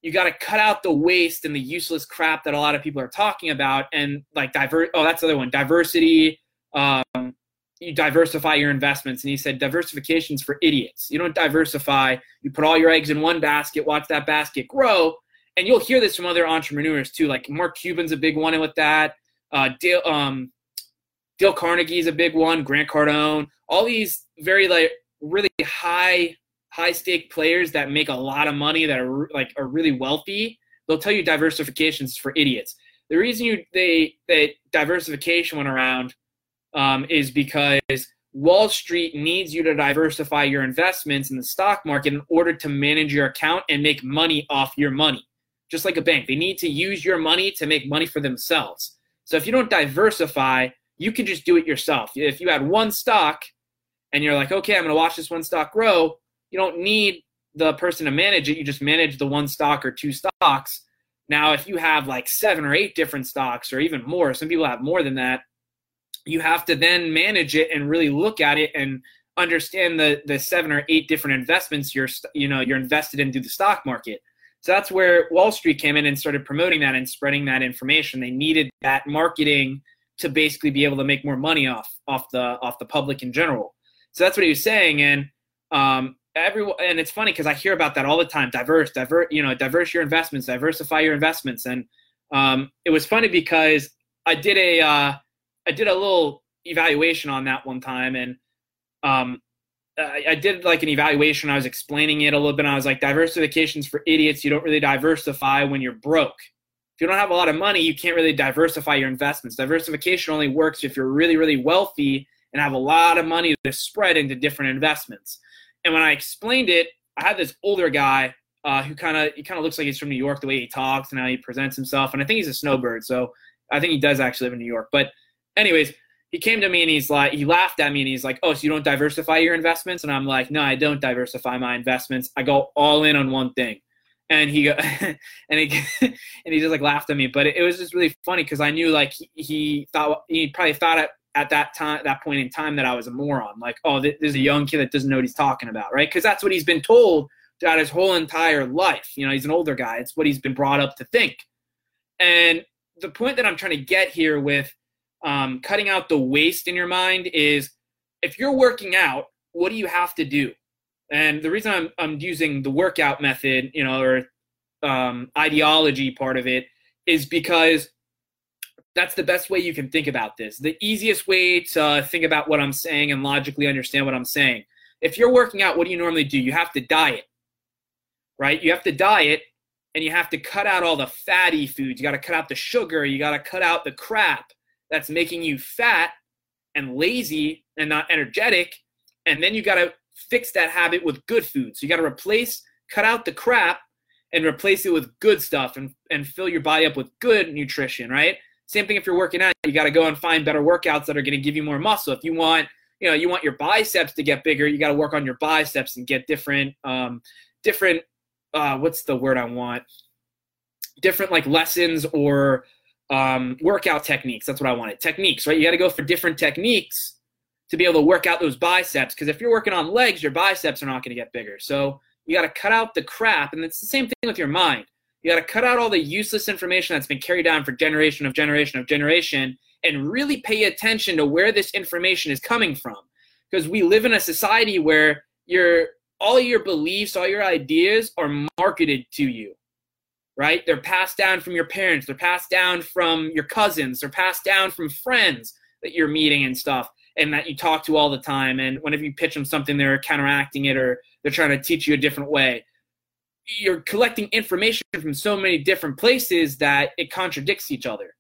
you got to cut out the waste and the useless crap that a lot of people are talking about and like divert oh that's the other one diversity um, you diversify your investments. And he said diversification's for idiots. You don't diversify you put all your eggs in one basket watch that basket grow. And you'll hear this from other entrepreneurs too like mark cuban's a big one with that uh, Dale, um, Dale Carnegie's a big one, Grant Cardone, all these very like really high high stake players that make a lot of money that are like are really wealthy. They'll tell you diversification is for idiots. The reason you they that diversification went around um, is because Wall Street needs you to diversify your investments in the stock market in order to manage your account and make money off your money. Just like a bank, they need to use your money to make money for themselves. So if you don't diversify, you can just do it yourself. If you had one stock and you're like, okay, I'm going to watch this one stock grow, you don't need the person to manage it. You just manage the one stock or two stocks. Now, if you have like seven or eight different stocks or even more, some people have more than that, you have to then manage it and really look at it and understand the the seven or eight different investments you're you know you're invested in through the stock market. So that's where Wall Street came in and started promoting that and spreading that information. They needed that marketing to basically be able to make more money off off the off the public in general. So that's what he was saying, and um, everyone and it's funny because I hear about that all the time. Diverse, divert, you know, diverse your investments, diversify your investments, and um, it was funny because I did a uh, I did a little evaluation on that one time, and um, I, I did like an evaluation. I was explaining it a little bit. And I was like, diversification's for idiots. You don't really diversify when you're broke you don't have a lot of money, you can't really diversify your investments. Diversification only works if you're really, really wealthy and have a lot of money to spread into different investments. And when I explained it, I had this older guy uh, who kind of he kind of looks like he's from New York the way he talks and how he presents himself, and I think he's a snowbird, so I think he does actually live in New York. But anyways, he came to me and he's like he laughed at me and he's like, "Oh, so you don't diversify your investments?" And I'm like, "No, I don't diversify my investments. I go all in on one thing." And he go, and he and he just like laughed at me. But it, it was just really funny because I knew like he, he, thought he probably thought at, at that time that point in time that I was a moron. Like, oh, there's a young kid that doesn't know what he's talking about, right? Because that's what he's been told throughout his whole entire life. You know, he's an older guy. It's what he's been brought up to think. And the point that I'm trying to get here with um, cutting out the waste in your mind is if you're working out, what do you have to do? And the reason I'm, I'm using the workout method, you know, or um, ideology part of it is because that's the best way you can think about this. The easiest way to think about what I'm saying and logically understand what I'm saying. If you're working out, what do you normally do? You have to diet, right? You have to diet and you have to cut out all the fatty foods. You got to cut out the sugar. You got to cut out the crap that's making you fat and lazy and not energetic. And then you got to fix that habit with good food. So you got to replace, cut out the crap and replace it with good stuff and, and fill your body up with good nutrition, right? Same thing if you're working out, you got to go and find better workouts that are going to give you more muscle. If you want, you know, you want your biceps to get bigger, you got to work on your biceps and get different, um, different, uh, what's the word I want? Different like lessons or um, workout techniques. That's what I wanted. Techniques, right? You got to go for different techniques to be able to work out those biceps. Because if you're working on legs, your biceps are not going to get bigger. So you got to cut out the crap. And it's the same thing with your mind. You got to cut out all the useless information that's been carried down for generation of generation of generation and really pay attention to where this information is coming from. Because we live in a society where your all your beliefs, all your ideas are marketed to you. Right? They're passed down from your parents, they're passed down from your cousins, they're passed down from friends that you're meeting and stuff and that you talk to all the time. And whenever you pitch them something, they're counteracting it or they're trying to teach you a different way. You're collecting information from so many different places that it contradicts each other.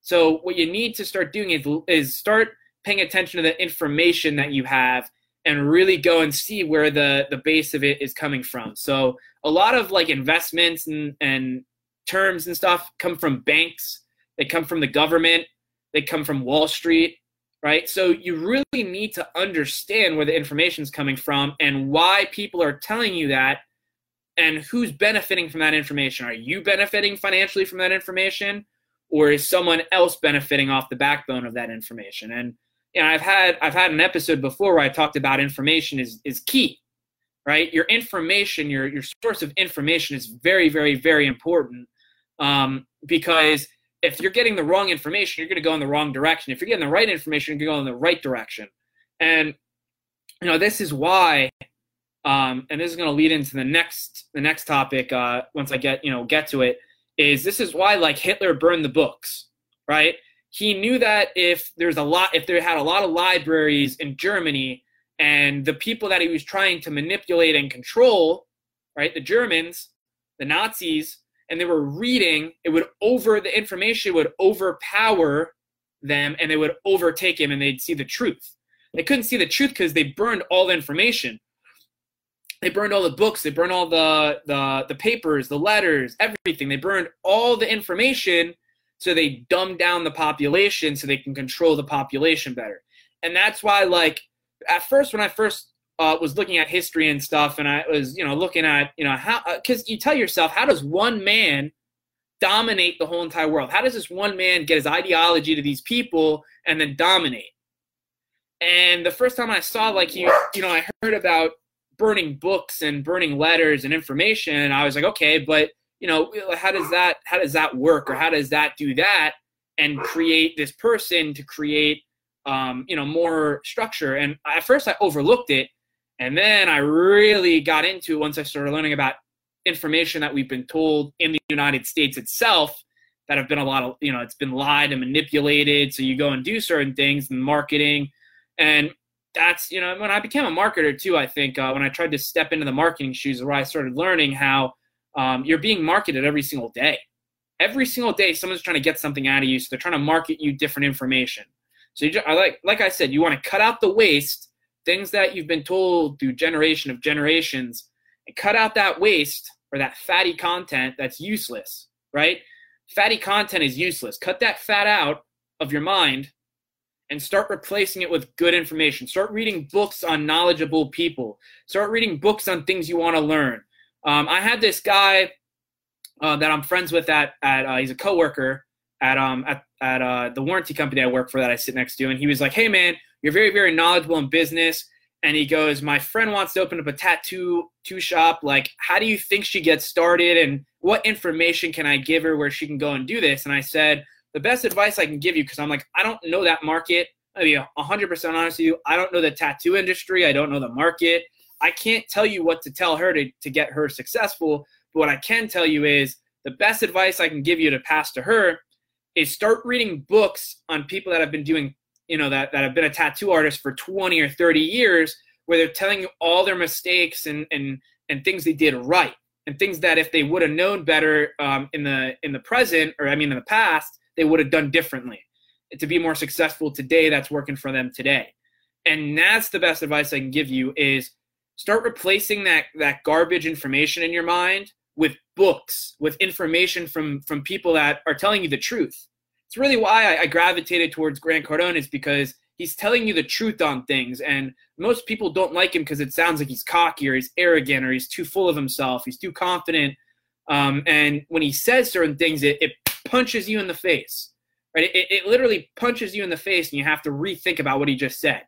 So what you need to start doing is, is start paying attention to the information that you have and really go and see where the the base of it is coming from. So a lot of like investments and and terms and stuff come from banks. They come from the government. They come from Wall Street, right? So you really need to understand where the information is coming from and why people are telling you that and who's benefiting from that information. Are you benefiting financially from that information or is someone else benefiting off the backbone of that information? And you know, I've had I've had an episode before where I talked about information is is key, right? Your information, your your source of information is very, very, very important um, because if you're getting the wrong information, you're going to go in the wrong direction. If you're getting the right information, you're going to go in the right direction. And you know, this is why, um, and this is going to lead into the next the next topic. Uh, once I get you know get to it, is this is why like Hitler burned the books, right? he knew that if there's a lot if there had a lot of libraries in Germany and the people that he was trying to manipulate and control, right, the Germans, the Nazis, and they were reading, it would over the information would overpower them and they would overtake him and they'd see the truth. They couldn't see the truth because they burned all the information. They burned all the books, they burned all the, the the papers, the letters, everything. They burned all the information so they dumb down the population so they can control the population better. And that's why, like, at first, when I first uh, was looking at history and stuff, and I was, you know, looking at, you know, how, because uh, you tell yourself, how does one man dominate the whole entire world? How does this one man get his ideology to these people and then dominate? And the first time I saw, like, you, you know, I heard about burning books and burning letters and information, and I was like, okay, but you know how does that how does that work or how does that do that and create this person to create um, you know more structure and at first i overlooked it and then i really got into it once i started learning about information that we've been told in the united states itself that have been a lot of you know it's been lied and manipulated so you go and do certain things and marketing and that's you know when i became a marketer too i think uh, when i tried to step into the marketing shoes where i started learning how um, you're being marketed every single day. Every single day, someone's trying to get something out of you, so they're trying to market you different information. So you just, I like, like I said, you want to cut out the waste, things that you've been told through generation of generations, and cut out that waste or that fatty content that's useless, right? Fatty content is useless. Cut that fat out of your mind and start replacing it with good information. Start reading books on knowledgeable people. Start reading books on things you want to learn. Um, I had this guy uh, that I'm friends with at, at uh, he's a coworker at um at, at uh, the warranty company I work for that I sit next to, and he was like, "Hey man, you're very very knowledgeable in business." And he goes, "My friend wants to open up a tattoo tattoo shop. Like, how do you think she gets started, and what information can I give her where she can go and do this?" And I said, "The best advice I can give you, because I'm like, I don't know that market. I'll be 100% honest with you. I don't know the tattoo industry. I don't know the market. I can't tell you what to tell her to, to get her successful, but what I can tell you is the best advice I can give you to pass to her is start reading books on people that have been doing, you know, that, that have been a tattoo artist for 20 or 30 years, where they're telling you all their mistakes and, and, and things they did right and things that if they would have known better um, in the in the present or I mean in the past, they would have done differently to be more successful today. That's working for them today, and that's the best advice I can give you is start replacing that that garbage information in your mind with books with information from from people that are telling you the truth it's really why I, I gravitated towards grant cardone is because he's telling you the truth on things and most people don't like him because it sounds like he's cocky or he's arrogant or he's too full of himself he's too confident um, and when he says certain things it, it punches you in the face right it, it literally punches you in the face and you have to rethink about what he just said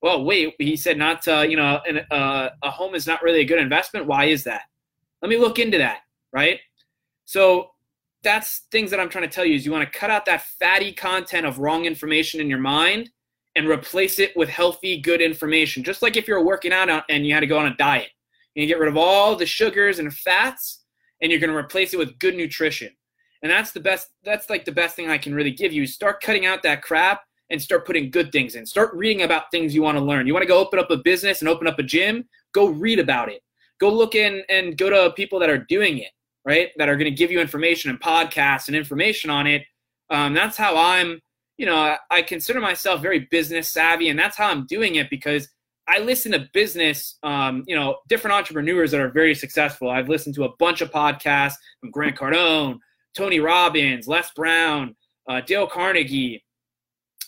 well, wait, he said not, to, you know, an, uh, a home is not really a good investment. Why is that? Let me look into that, right? So that's things that I'm trying to tell you is you want to cut out that fatty content of wrong information in your mind and replace it with healthy, good information. Just like if you're working out and you had to go on a diet, you get rid of all the sugars and fats, and you're going to replace it with good nutrition. And that's the best. That's like the best thing I can really give you. Start cutting out that crap and start putting good things in. Start reading about things you want to learn. You want to go open up a business and open up a gym? Go read about it. Go look in and go to people that are doing it, right? That are going to give you information and podcasts and information on it. Um, that's how I'm, you know, I, I consider myself very business savvy, and that's how I'm doing it because I listen to business, um, you know, different entrepreneurs that are very successful. I've listened to a bunch of podcasts from Grant Cardone, Tony Robbins, Les Brown, uh, Dale Carnegie.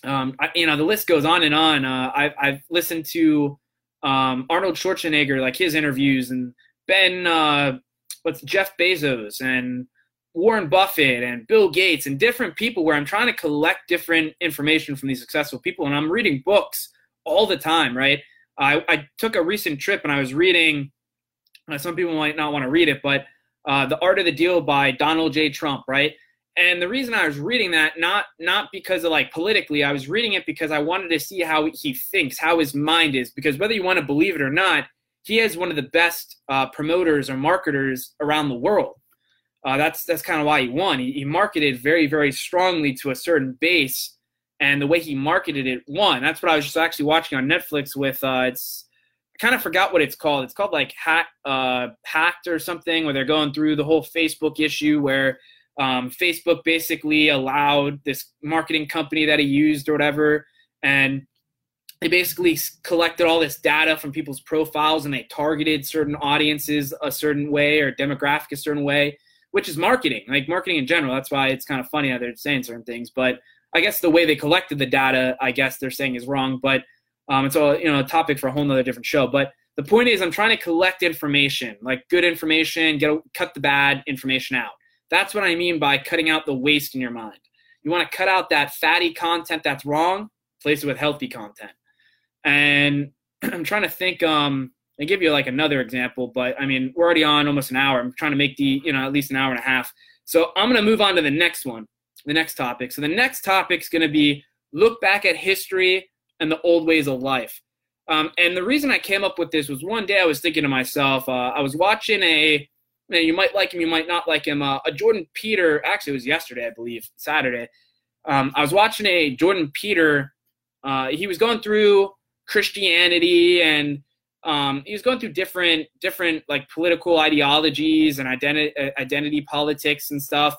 Um, I, you know, the list goes on and on. Uh, I've, I've listened to um, Arnold Schwarzenegger, like his interviews, and Ben, uh, what's Jeff Bezos, and Warren Buffett, and Bill Gates, and different people where I'm trying to collect different information from these successful people, and I'm reading books all the time, right? I, I took a recent trip and I was reading. Uh, some people might not want to read it, but uh, the Art of the Deal by Donald J. Trump, right? And the reason I was reading that not not because of like politically, I was reading it because I wanted to see how he thinks, how his mind is. Because whether you want to believe it or not, he is one of the best uh, promoters or marketers around the world. Uh, that's that's kind of why he won. He, he marketed very very strongly to a certain base and the way he marketed it won. That's what I was just actually watching on Netflix with. Uh, it's I kind of forgot what it's called. It's called like Hack uh, Hacked or something, where they're going through the whole Facebook issue where um, Facebook basically allowed this marketing company that he used or whatever, and they basically collected all this data from people's profiles and they targeted certain audiences a certain way or demographic a certain way, which is marketing, like marketing in general. That's why it's kind of funny how they're saying certain things, but I guess the way they collected the data, I guess they're saying is wrong, but um, it's all, you know a topic for a whole nother different show. But the point is, I'm trying to collect information, like good information, get cut the bad information out. That's what I mean by cutting out the waste in your mind. You want to cut out that fatty content that's wrong, place it with healthy content. And I'm trying to think. Um, I give you like another example, but I mean we're already on almost an hour. I'm trying to make the you know at least an hour and a half. So I'm gonna move on to the next one the next topic. So the next topic is to be look back at history and the old ways of life. Um, and the reason I came up with this was one day I was thinking to myself, uh, I was watching a, man, you might like him, you might not like him, uh, a Jordan Peter, actually it was yesterday, I believe, Saturday. Um, I was watching a Jordan Peter, uh, he was going through Christianity and um, he was going through different, different like political ideologies and identity, identity politics and stuff.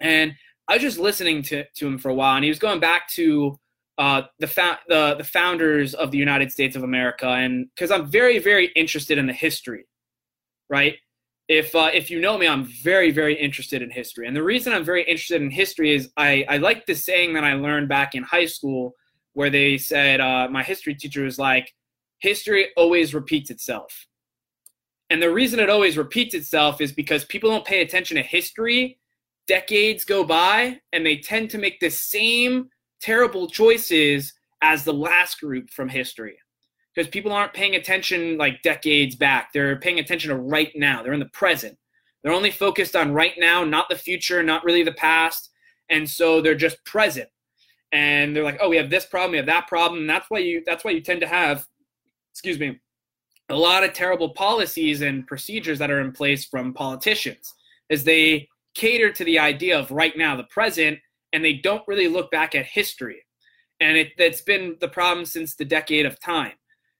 And I was just listening to, to him for a while, and he was going back to uh, the, fa- the the founders of the United States of America, and because I'm very very interested in the history, right? If uh, if you know me, I'm very very interested in history, and the reason I'm very interested in history is I I like the saying that I learned back in high school, where they said uh, my history teacher was like, history always repeats itself, and the reason it always repeats itself is because people don't pay attention to history. Decades go by and they tend to make the same terrible choices as the last group from history. Because people aren't paying attention like decades back. They're paying attention to right now. They're in the present. They're only focused on right now not the future not really the past. And so they're just present and they're like oh we have this problem we have that problem and that's why you that's why you tend to have excuse me a lot of terrible policies and procedures that are in place from politicians is they cater to the idea of right now, the present, and they don't really look back at history. And it, that's been the problem since the decade of time.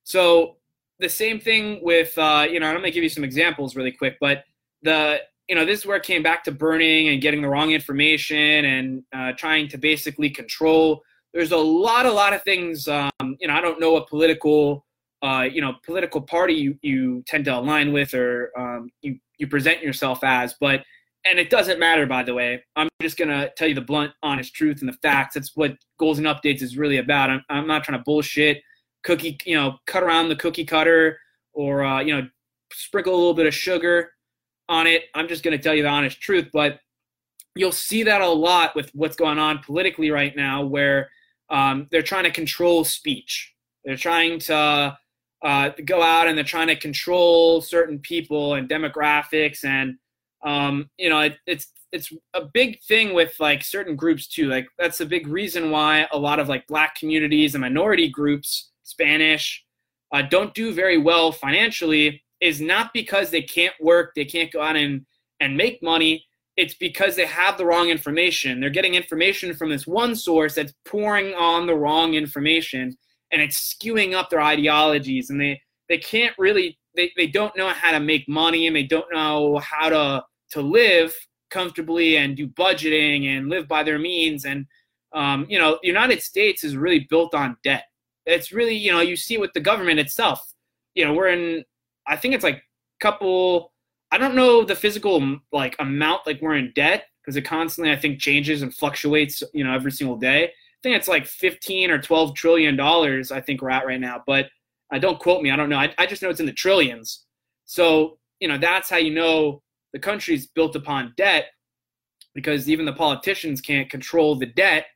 So the same thing with, uh, you know, I'm going to give you some examples really quick, but the, you know, this is where it came back to burning and getting the wrong information and uh, trying to basically control. There's a lot, a lot of things. Um, you know, I don't know what political, uh, you know, political party you, you tend to align with or um, you you present yourself as, but and it doesn't matter, by the way. I'm just to tell you the blunt, honest truth and the facts. That's what Goals and Updates is really about. I'm, I'm not trying to bullshit, cookie, you know, cut around the cookie cutter or, uh, you know, sprinkle a little bit of sugar on it. I'm just going to tell you the honest truth. But you'll see that a lot with what's going on politically right now, where um, they're trying to control speech. They're trying to uh, go out and they're trying to control certain people and demographics and um, you know, it, it's it's a big thing with like certain groups too. Like that's a big reason why a lot of like black communities and minority groups, Spanish, uh, don't do very well financially. Is not because they can't work, they can't go out and and make money. It's because they have the wrong information. They're getting information from this one source that's pouring on the wrong information, and it's skewing up their ideologies. And they they can't really they, they don't know how to make money and they don't know how to to live comfortably and do budgeting and live by their means and um, you know the united states is really built on debt It's really, you know, you see with the government itself. You know, we're in, I think it's like couple, I don't know the physical like amount like we're in debt because it constantly, I think, changes and fluctuates, you know, every single day. I think it's like 15 or 12 trillion dollars, I think we're at right now. But uh, don't quote me, I don't know. I, I just know it's in the trillions. So, you know, that's how you know the country's built upon debt because even the politicians can't control the debt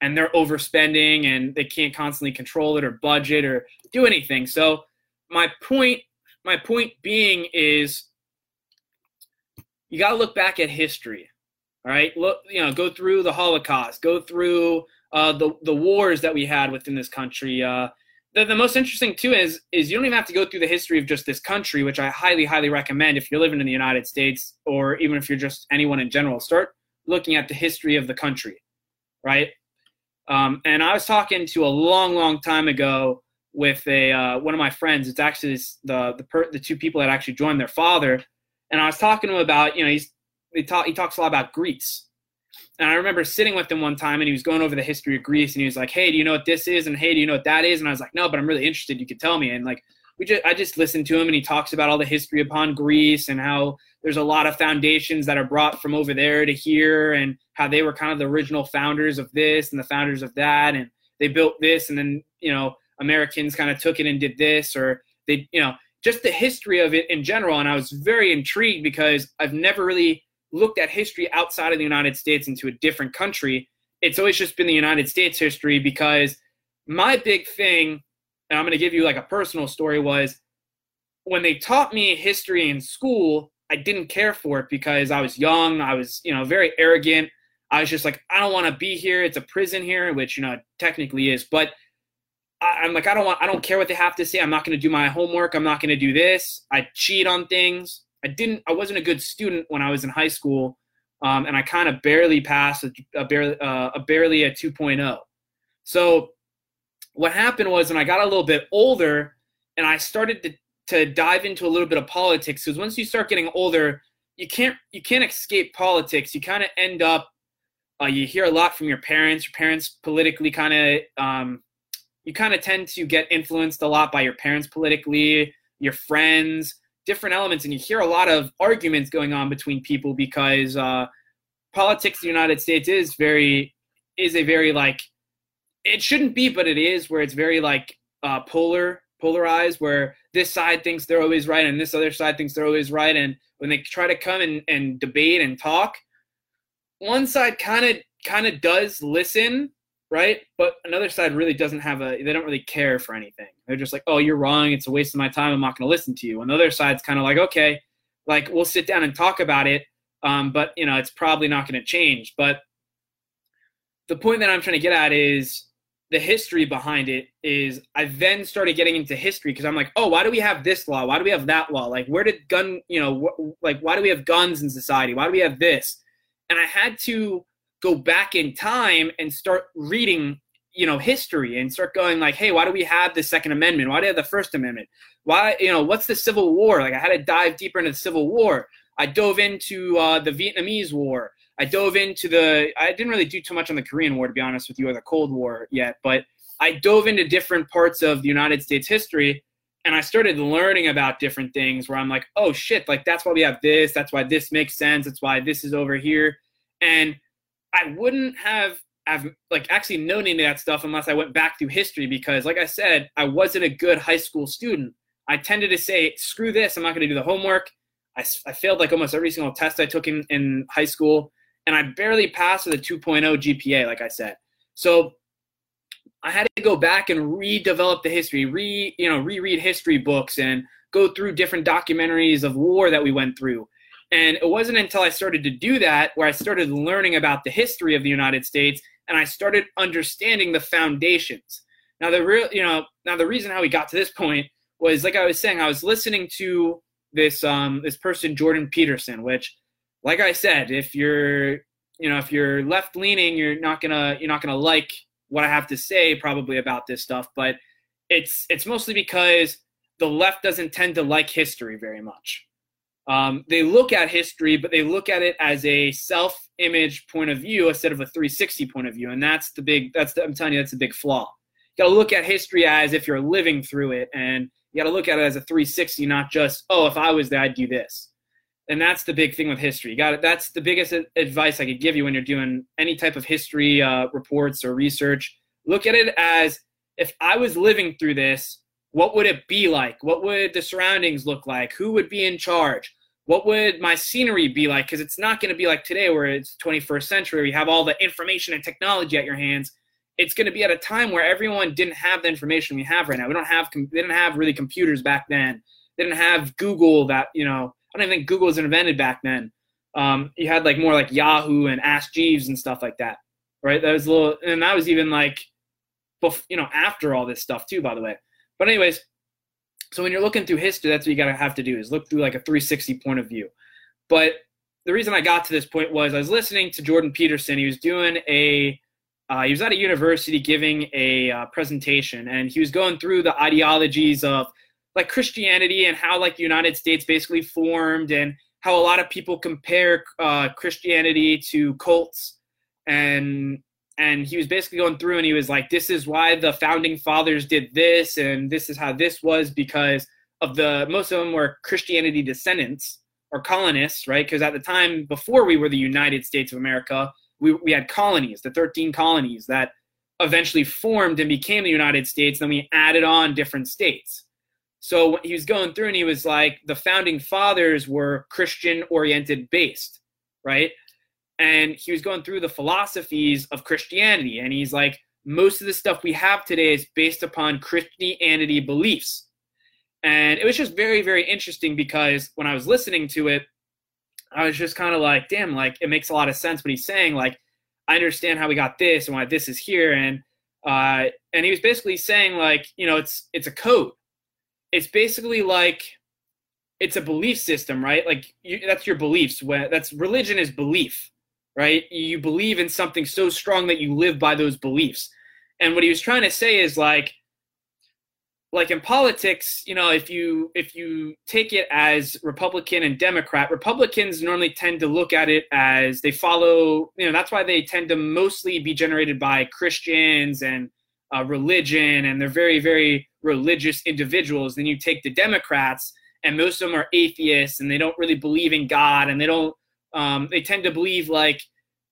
and they're overspending and they can't constantly control it or budget or do anything. So my point my point being is you got to look back at history. All right, look, you know, go through the Holocaust, go through uh, the the wars that we had within this country. Uh, the, the most interesting too is is you don't even have to go through the history of just this country, which I highly highly recommend if you're living in the United States or even if you're just anyone in general. Start looking at the history of the country, right? Um, and I was talking to a long, long time ago with a uh, one of my friends. It's actually the the per, the two people that actually joined their father, and I was talking to him about you know he's he talk he talks a lot about Greece, and I remember sitting with him one time and he was going over the history of Greece and he was like, hey, do you know what this is? And hey, do you know what that is? And I was like, no, but I'm really interested. You could tell me. And like we just I just listened to him and he talks about all the history upon Greece and how there's a lot of foundations that are brought from over there to here and how they were kind of the original founders of this and the founders of that and they built this and then you know Americans kind of took it and did this or they you know just the history of it in general and I was very intrigued because I've never really looked at history outside of the United States into a different country it's always just been the United States history because my big thing and I'm going to give you like a personal story was when they taught me history in school I didn't care for it because I was young. I was, you know, very arrogant. I was just like, I don't want to be here. It's a prison here, which you know technically is. But I, am like, I don't want. I don't care what they have to say. I'm not going to do my homework. I'm not going to do this. I cheat on things. I didn't. I wasn't a good student when I was in high school, um, and I kind of barely passed a, a barely uh, a barely a 2.0. So what happened was when I got a little bit older and I started to to dive into a little bit of politics because once you start getting older, you can't you can't escape politics. You kind of end up uh, you hear a lot from your parents. Your parents politically kind of um, you kind of tend to get influenced a lot by your parents politically, your friends, different elements, and you hear a lot of arguments going on between people because uh, politics in the United States is very is a very like it shouldn't be, but it is where it's very like uh, polar polarized where this side thinks they're always right and this other side thinks they're always right and when they try to come and, and debate and talk one side kind of kind of does listen right but another side really doesn't have a they don't really care for anything they're just like oh you're wrong it's a waste of my time i'm not going to listen to you and the other side's kind of like okay like we'll sit down and talk about it um, but you know it's probably not going to change but the point that i'm trying to get at is the history behind it is I then started getting into history because I'm like, oh, why do we have this law? Why do we have that law? Like, where did gun, you know, wh- like, why do we have guns in society? Why do we have this? And I had to go back in time and start reading, you know, history and start going like, hey, why do we have the Second Amendment? Why do we have the First Amendment? Why, you know, what's the Civil War? Like, I had to dive deeper into the Civil War. I dove into uh, the Vietnamese War. I dove into the. I didn't really do too much on the Korean War, to be honest with you, or the Cold War yet, but I dove into different parts of the United States history, and I started learning about different things. Where I'm like, oh shit, like that's why we have this. That's why this makes sense. That's why this is over here, and I wouldn't have have like actually known any of that stuff unless I went back through history because, like I said, I wasn't a good high school student. I tended to say, screw this, I'm not going to do the homework. I, I failed like almost every single test I took in, in high school and I barely passed with a 2.0 GPA, like I said. So I had to go back and redevelop the history, re you know, reread history books and go through different documentaries of war that we went through. And it wasn't until I started to do that where I started learning about the history of the United States and I started understanding the foundations. Now the real, you know, now the reason how we got to this point was like I was saying, I was listening to this um this person Jordan Peterson, which like I said, if you're you know if you're left leaning, you're not gonna you're not gonna like what I have to say probably about this stuff. But it's it's mostly because the left doesn't tend to like history very much. Um, they look at history, but they look at it as a self-image point of view instead of a 360 point of view, and that's the big. That's the, I'm telling you, that's a big flaw. You got to look at history as if you're living through it, and you got to look at it as a 360, not just oh, if I was there, I'd do this. And that's the big thing with history. You got it. That's the biggest advice I could give you when you're doing any type of history uh, reports or research. Look at it as if I was living through this, what would it be like? What would the surroundings look like? Who would be in charge? What would my scenery be like? Because it's not going to be like today where it's 21st century, where you have all the information and technology at your hands. It's going to be at a time where everyone didn't have the information we have right now. We don't have, they didn't have really computers back then. They didn't have Google that, you know, I don't even think Google was invented back then. Um, you had like more like Yahoo and Ask Jeeves and stuff like that, right? That was a little, and that was even like, you know, after all this stuff too, by the way. But anyways, so when you're looking through history, that's what you gotta have to do is look through like a 360 point of view. But the reason I got to this point was I was listening to Jordan Peterson. He was doing a uh, he was at a university giving a uh, presentation, and he was going through the ideologies of like Christianity and how like the United States basically formed, and how a lot of people compare uh, Christianity to cults, and and he was basically going through and he was like this is why the founding fathers did this and this is how this was because of the most of them were christianity descendants or colonists right? Because at the time before we were the united states of america we, we had colonies the 13 colonies that eventually formed and became the united states then we added on different states. So he was going through and he was like the founding fathers were christian oriented based right and he was going through the philosophies of Christianity. And he's like, most of the stuff we have today is based upon Christianity beliefs. And it was just very, very interesting because when I was listening to it, I was just kind of like, damn, like it makes a lot of sense what he's saying. Like, I understand how we got this and why this is here. And uh, and he was basically saying like, you know, it's it's a code. It's basically like it's a belief system, right? Like you, that's your beliefs. That's religion is belief right? You believe in something so strong that you live by those beliefs. And what he was trying to say is like like in politics, you know, if you if you take it as Republican and Democrat, Republicans normally tend to look at it as they follow, you know, that's why they tend to mostly be generated by Christians and uh, religion, and they're very very religious individuals. Then you take the Democrats, and most of them are atheists, and they don't really believe in God, and they don't um, they tend to believe like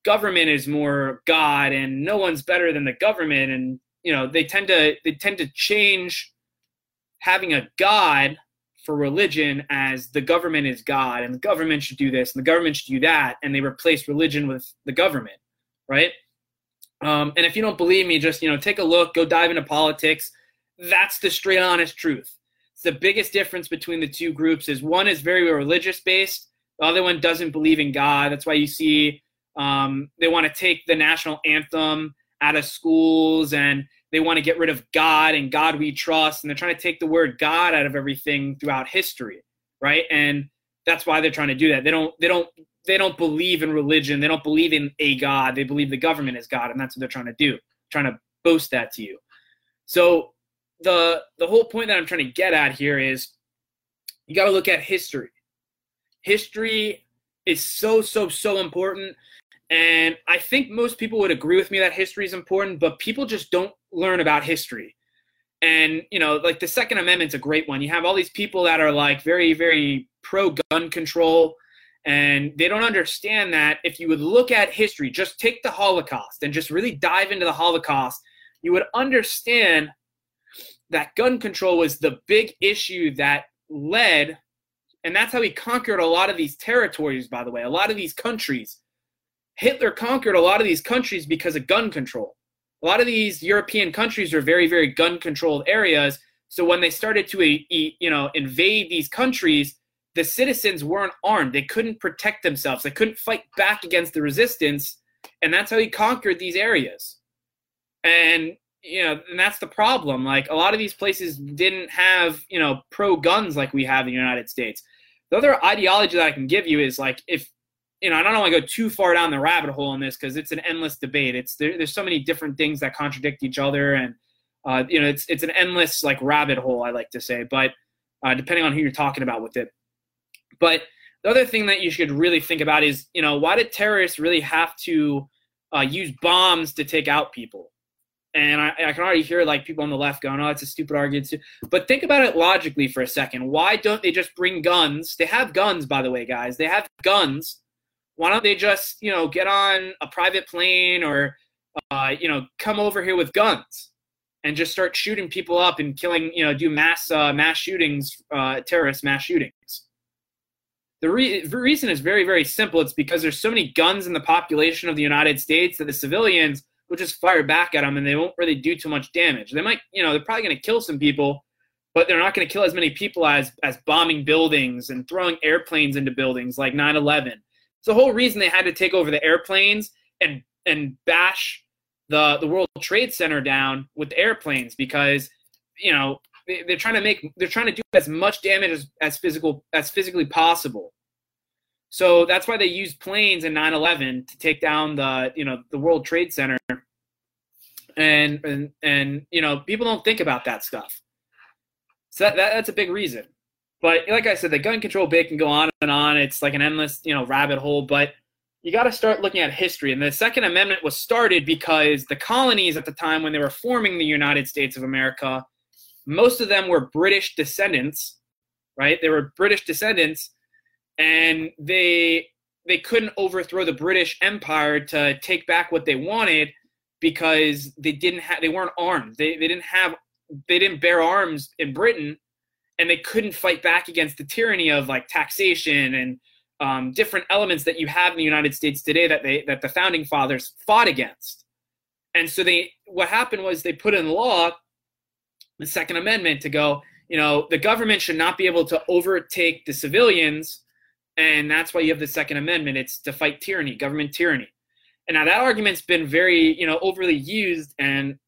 government is more God and no one's better than the government, and you know they tend to they tend to change having a God for religion as the government is God and the government should do this and the government should do that, and they replace religion with the government, right? Um, and if you don't believe me, just you know take a look, go dive into politics. That's the straight honest truth. It's the biggest difference between the two groups is one is very religious based the other one doesn't believe in God. That's why you see um, they want to take the national anthem out of schools and they want to get rid of God and God we trust. And they're trying to take the word God out of everything throughout history, right? And that's why they're trying to do that. They don't. They don't. They don't believe in religion. They don't believe in a God. They believe the government is God, and that's what they're trying to do. Trying to boast that to you. So the the whole point that I'm trying to get at here is you got to look at history history is so so so important. And i think most people would agree with me that history is important but people just don't learn about history. And you know like the second amendment's a great one. You have all these people that are like very very pro gun control and they don't understand that if you would look at history just take the holocaust and just really dive into the holocaust you would understand that gun control was the big issue that led and that's how he conquered a lot of these territories, by the way, a lot of these countries. Hitler conquered a lot of these countries because of gun control. A lot of these European countries are very, very gun controlled areas. So when they started to, you know, invade these countries, the citizens weren't armed. They couldn't protect themselves. They couldn't fight back against the resistance. And that's how he conquered these areas. And you know, and that's the problem. Like a lot of these places didn't have, you know, pro guns like we have in the United States. The other ideology that I can give you is like if you know, I don't want to go too far down the rabbit hole on this because it's an endless debate. It's there, there's so many different things that contradict each other, and uh, you know, it's it's an endless like rabbit hole. I like to say, but uh, depending on who you're talking about with it. But the other thing that you should really think about is, you know, why did terrorists really have to uh, use bombs to take out people? And I, I, can already hear like people on the left going, "Oh, it's a stupid argument." Too. But think about it logically for a second. Why don't they just bring guns? They have guns, by the way, guys. They have guns. Why don't they just, you know, get on a private plane or, uh, you know, come over here with guns and just start shooting people up and killing, you know, do mass uh, mass shootings, uh, terrorist mass shootings? The, re- the reason is very, very simple. It's because there's so many guns in the population of the United States that the civilians will just fire back at them and they won't really do too much damage. They might, you know, they're probably going to kill some people, but they're not going to kill as many people as as bombing buildings and throwing airplanes into buildings like 9/11. It's the whole reason they had to take over the airplanes and and bash the the World Trade Center down with airplanes because you know they're trying to make they're trying to do as much damage as, as physical as physically possible. So that's why they used planes in 9/11 to take down the you know the World Trade Center. And and and you know people don't think about that stuff. So that, that that's a big reason. But like I said, the gun control bit can go on and on. It's like an endless you know rabbit hole. But you got to start looking at history. And the Second Amendment was started because the colonies at the time when they were forming the United States of America most of them were British descendants, right? They were British descendants, and they they couldn't overthrow the British Empire to take back what they wanted because they didn't have they weren't armed. They they didn't have they didn't bear arms in Britain, and they couldn't fight back against the tyranny of like taxation and um, different elements that you have in the United States today that they that the founding fathers fought against. And so they what happened was they put in law the Second Amendment to go, you know, the government should not be able to overtake the civilians, and that's why you have the Second Amendment. It's to fight tyranny, government tyranny. And now that argument's been very, you know, overly used, and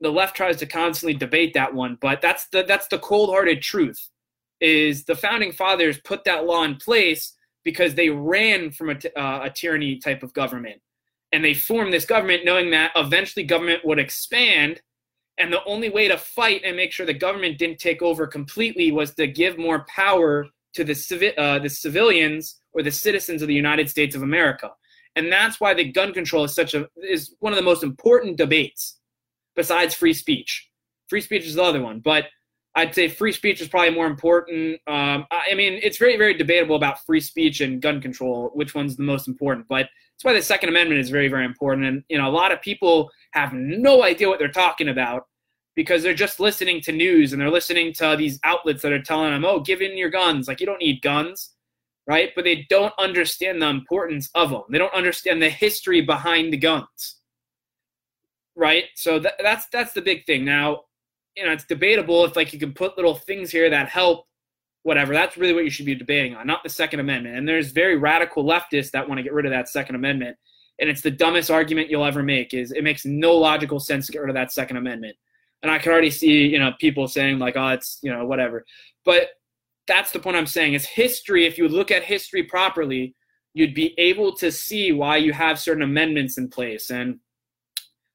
the left tries to constantly debate that one. But that's the that's the cold-hearted truth. Is the founding fathers put that law in place because they ran from a, uh, a tyranny type of government, and they formed this government knowing that eventually government would expand and the only way to fight and make sure the government didn't take over completely was to give more power to the, civi- uh, the civilians or the citizens of the United States of America. And that's why the gun control is such a is one of the most important debates besides free speech. Free speech is the other one, but I'd say free speech is probably more important. Um, I mean, it's very, very debatable about free speech and gun control, which one's the most important. But that's why the Second Amendment is very, very important. And you know, a lot of people have no idea what they're talking about because they're just listening to news and they're listening to these outlets that are telling them, "Oh, give in your guns. Like you don't need guns." Right? But they don't understand the importance of them. They don't understand the history behind the guns. Right? So that, that's that's the big thing. Now, you know, it's debatable if like you can put little things here that help whatever. That's really what you should be debating on, not the Second Amendment. And there's very radical leftists that want to get rid of that Second Amendment. And it's the dumbest argument you'll ever make is it makes no logical sense to get rid of that Second Amendment. And I can already see, you know, people saying like, oh, it's, you know, whatever. But that's the point I'm saying is history, if you look at history properly, you'd be able to see why you have certain amendments in place. And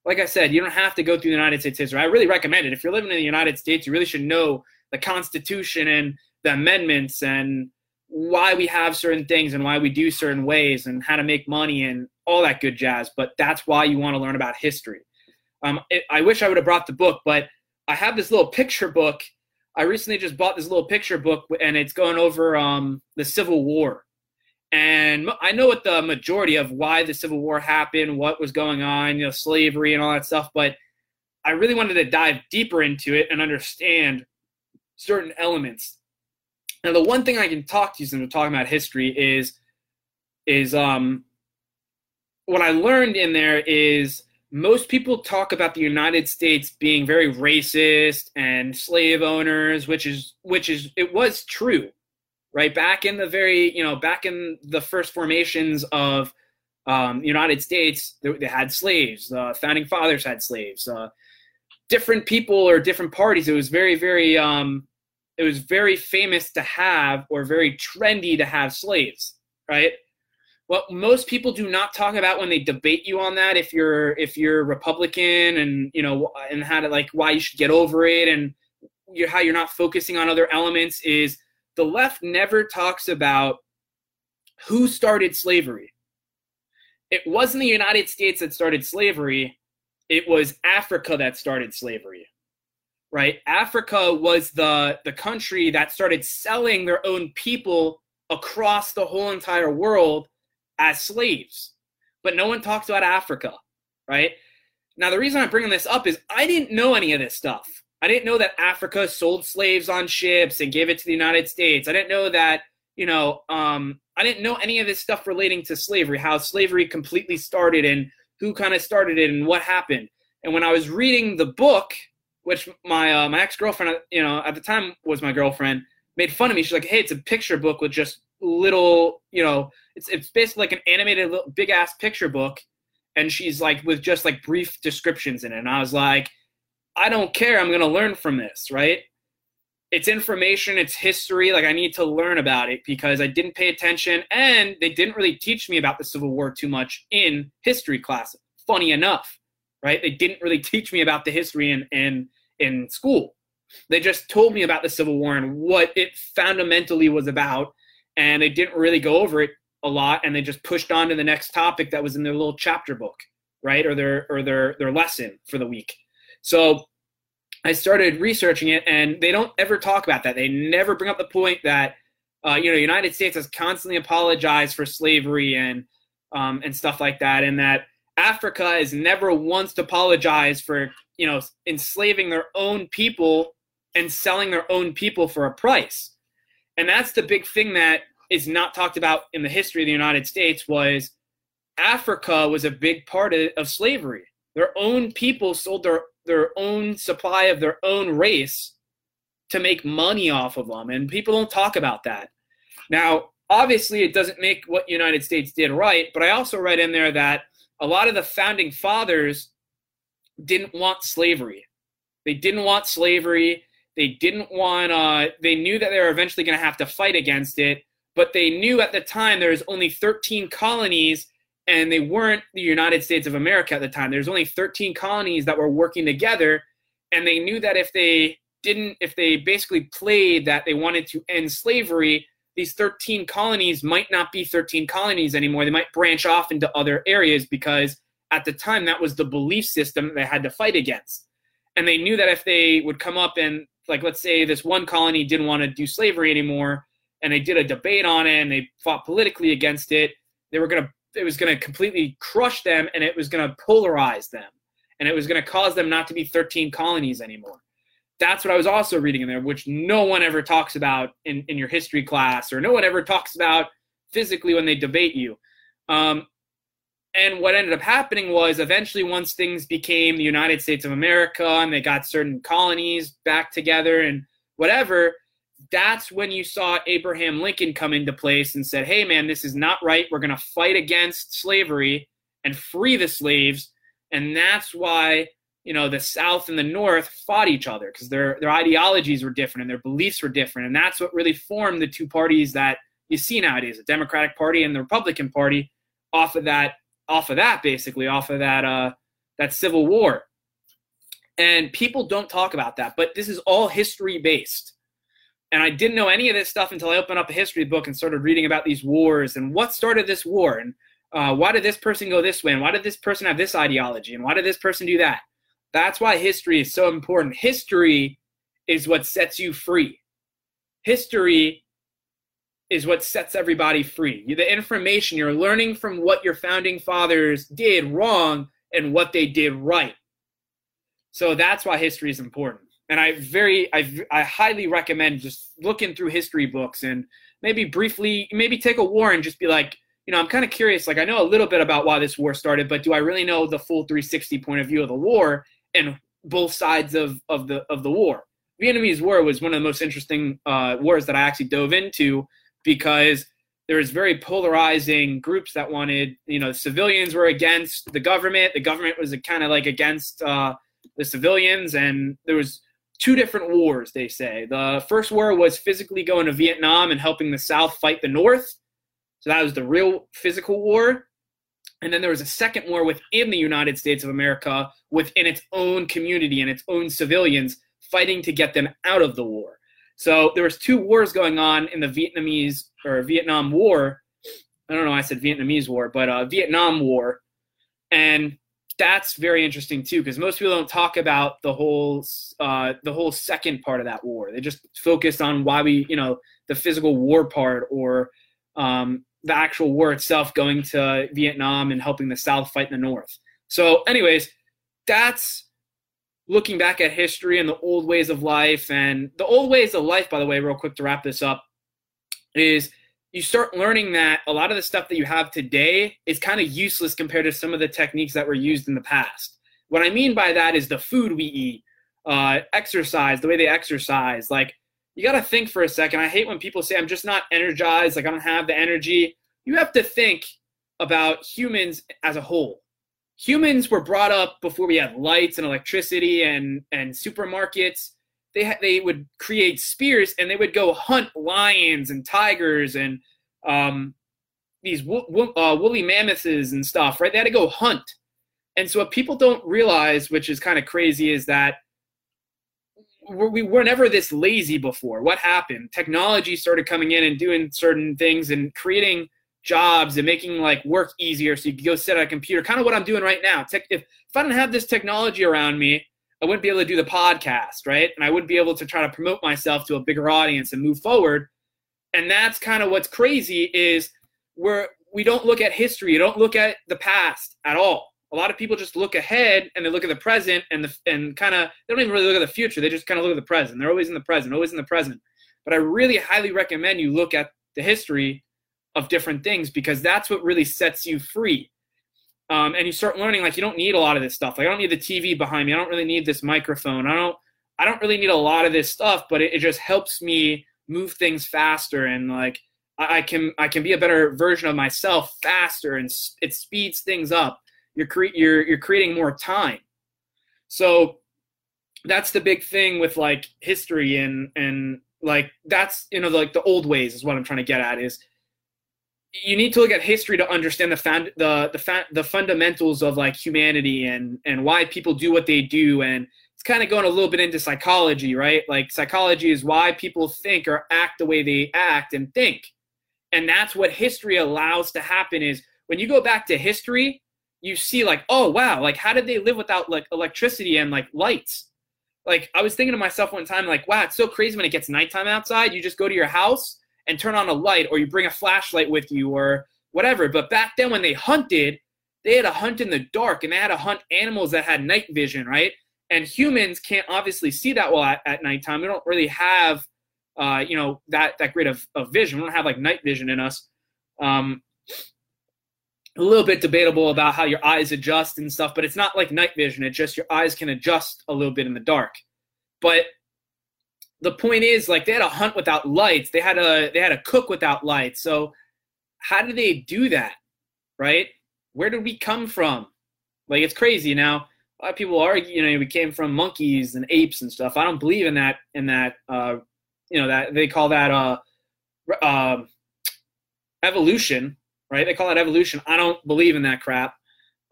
like I said, you don't have to go through the United States history. I really recommend it. If you're living in the United States, you really should know the Constitution and the amendments and why we have certain things and why we do certain ways and how to make money and all that good jazz. But that's why you want to learn about history. Um, it, I wish I would have brought the book, but I have this little picture book. I recently just bought this little picture book, and it's going over um, the Civil War. And I know what the majority of why the Civil War happened, what was going on, you know, slavery and all that stuff. But I really wanted to dive deeper into it and understand certain elements. Now, the one thing I can talk to you since we're talking about history is, is um, what I learned in there is most people talk about the United States being very racist and slave owners, which is which is it was true, right? Back in the very you know back in the first formations of um, United States, they, they, had slaves. The founding fathers had slaves. Uh, different people or different parties. It was very very um, it was very famous to have or very trendy to have slaves, right? What most people do not talk about when they debate you on that if you're if you're republican and you know and how to like why you should get over it and you're, how you're not focusing on other elements is the left never talks about who started slavery it wasn't the united states that started slavery it was Africa that started slavery. Right? Africa was the the country that started selling their own people across the whole entire world as slaves. But no one talks about Africa, right? Now the reason I'm bringing this up is I didn't know any of this stuff. I didn't know that Africa sold slaves on ships and gave it to the United States. I didn't know that, you know, um, I didn't know any of this stuff relating to slavery, how slavery completely started and who kind of started it and what happened. And when I was reading the book, which my uh, my ex girlfriend, you know, at the time was my girlfriend, made fun of me. She's like, "Hey, it's a picture book with just little, you know, it's it's basically like an animated big ass picture book." And she's like, with just like brief descriptions in it. And I was like, I don't care. I'm to learn from this, right? It's information, it's history. Like, I need to learn about it because I didn't pay attention and they didn't really teach me about the Civil War too much in history class. Funny enough right? They didn't really teach me about the history in in in school. They just told me about the Civil War and what it fundamentally was about, and they didn't really go over it a lot. And they just pushed on to the next topic that was in their little chapter book, right, or their or their their lesson for the week. So I started researching it, and they don't ever talk about that. They never bring up the point that uh, you know, United States has constantly apologized for slavery and um, and stuff like that, and that Africa has never once apologized for, you know, enslaving their own people and selling their own people for a price. And that's the big thing that is not talked about in the history of the United States was Africa was a big part of, of slavery. Their own people sold their, their own supply of their own race to make money off of them. And people don't talk about that. Now, obviously, it doesn't make what the United States did right, but I also read in there that a lot of the founding fathers didn't want slavery. They didn't want slavery. They didn't want, they knew that they were eventually going to have to fight against it, but they knew at the time there was only 13 colonies and they weren't the United States of America at the time. There's only 13 colonies that were working together, and they knew that if they didn't, if they basically played that they wanted to end slavery, these 13 colonies might not be 13 colonies anymore. They might branch off into other areas because at the time that was the belief system they had to fight against. And they knew that if they would come up and, like, let's say this one colony didn't want to do slavery anymore, and they did a debate on it and they fought politically against it, they were going to, it was going to completely crush them and it was going to polarize them. And it was going to cause them not to be 13 colonies anymore that's what I was also reading in there, which no one ever talks about in, in your history class, or no one ever talks about physically when they debate you. Um, and what ended up happening was eventually, once things became the United States of America and they got certain colonies back together and whatever, that's when you saw Abraham Lincoln come into place and said, hey, man, this is not right. We're going to fight against slavery and free the slaves. And that's why you know the South and the North fought each other because their their ideologies were different and their beliefs were different, and that's what really formed the two parties that you see nowadays: the Democratic Party and the Republican Party. Off of that, off of that, basically, off of that uh, that Civil War, and people don't talk about that. But this is all history based, and I didn't know any of this stuff until I opened up a history book and started reading about these wars and what started this war and uh, why did this person go this way and why did this person have this ideology and why did this person do that that's why history is so important. History is what sets you free. History is what sets everybody free. The information you're learning from what your founding fathers did wrong and what they did right. So that's why history is important. And I very, I, I highly recommend just looking through history books and maybe briefly, maybe take a war and just be like, you know, I'm kind of curious. Like, I know a little bit about why this war started, but do I really know the full 360 point of view of the war? and both sides of, of the of the war. Vietnamese War was one of the most interesting uh, wars that I actually dove into because there was very polarizing groups that wanted, you know, civilians were against the government. The government was kind of like against uh, the civilians, and there was two different wars. They say the first war was physically going to Vietnam and helping the South fight the North, so that was the real physical war. And then there was a second war within the United States of America, within its own community and its own civilians, fighting to get them out of the war. So there was two wars going on in the Vietnamese or Vietnam War. I don't know. I said Vietnamese War, but uh, Vietnam War, and that's very interesting too because most people don't talk about the whole uh, the whole second part of that war. They just focus on why we, you know, the physical war part or um, the actual war itself, going to Vietnam and helping the South fight the North. So, anyways, that's looking back at history and the old ways of life. And the old ways of life, by the way, real quick to wrap this up, is you start learning that a lot of the stuff that you have today is kind of useless compared to some of the techniques that were used in the past. What I mean by that is the food we eat, uh, exercise, the way they exercise. Like, you got to think for a second. I hate when people say, I'm just not energized, like, I don't have the energy. You have to think about humans as a whole. Humans were brought up before we had lights and electricity and, and supermarkets they ha- they would create spears and they would go hunt lions and tigers and um, these wo- wo- uh, woolly mammoths and stuff. Right? They had to go hunt. And so what people don't realize, which is kind of crazy, is that we were never this lazy before. What happened? Technology started coming in and doing certain things and creating jobs and making like work easier so you could go sit at a computer kind of what i'm doing right now if, if i didn't have this technology around me I wouldn't be able to do the podcast, right? And I wouldn't be able to try to promote myself to a bigger audience and move forward. And that's kind of what's crazy is we're we don't look at history, you don't look at the past at all. A lot of people just look ahead and they look at the present and the and kind of they don't even really look at the future. They just kind of look at the present. They're always in the present, always in the present. But I really highly recommend you look at the history of different things because that's what really sets you free um, and you start learning like you don't need a lot of this stuff. Like I don't need the TV behind me. I don't really need this microphone. I don't. I don't really need a lot of this stuff, but it, it just helps me move things faster and like I, I, can I can be a better version of myself faster and it speeds things up. You're cre- you're you're creating more time. So that's the big thing with like history and and like that's you know like the old ways is what I'm trying to get at is you need to look at history to understand the found, the the fa- the fundamentals of like humanity and and why people do what they do. And it's kind of going a little bit into psychology right? Like psychology is why people think or act the way they act and think. And that's what history allows to happen is when you go back to history you see like oh wow like how did they live without like electricity and like lights? Like i was thinking to myself one time like wow it's so crazy when it gets nighttime outside you just go to your house and turn on a light or you bring a flashlight with you or whatever. But back then when they hunted, they had to hunt in the dark and they had to hunt animals that had night vision, right? And humans can't obviously see that well at, at nighttime. We don't really have, uh, you know, that that great of, of vision. We don't have like night vision in us. Um, a little bit debatable about how your eyes adjust and stuff, but it's not like night vision. It's just your eyes can adjust a little bit in the dark. But the point is like they had a hunt without lights. They had a they had a cook without lights. So how did they do that right? Where did we come from? Like it's crazy. Now a lot of people argue you know we came from monkeys and apes and stuff. I don't believe in that in that uh you know that they call that uh, uh evolution right? They call that evolution. I don't believe in that crap.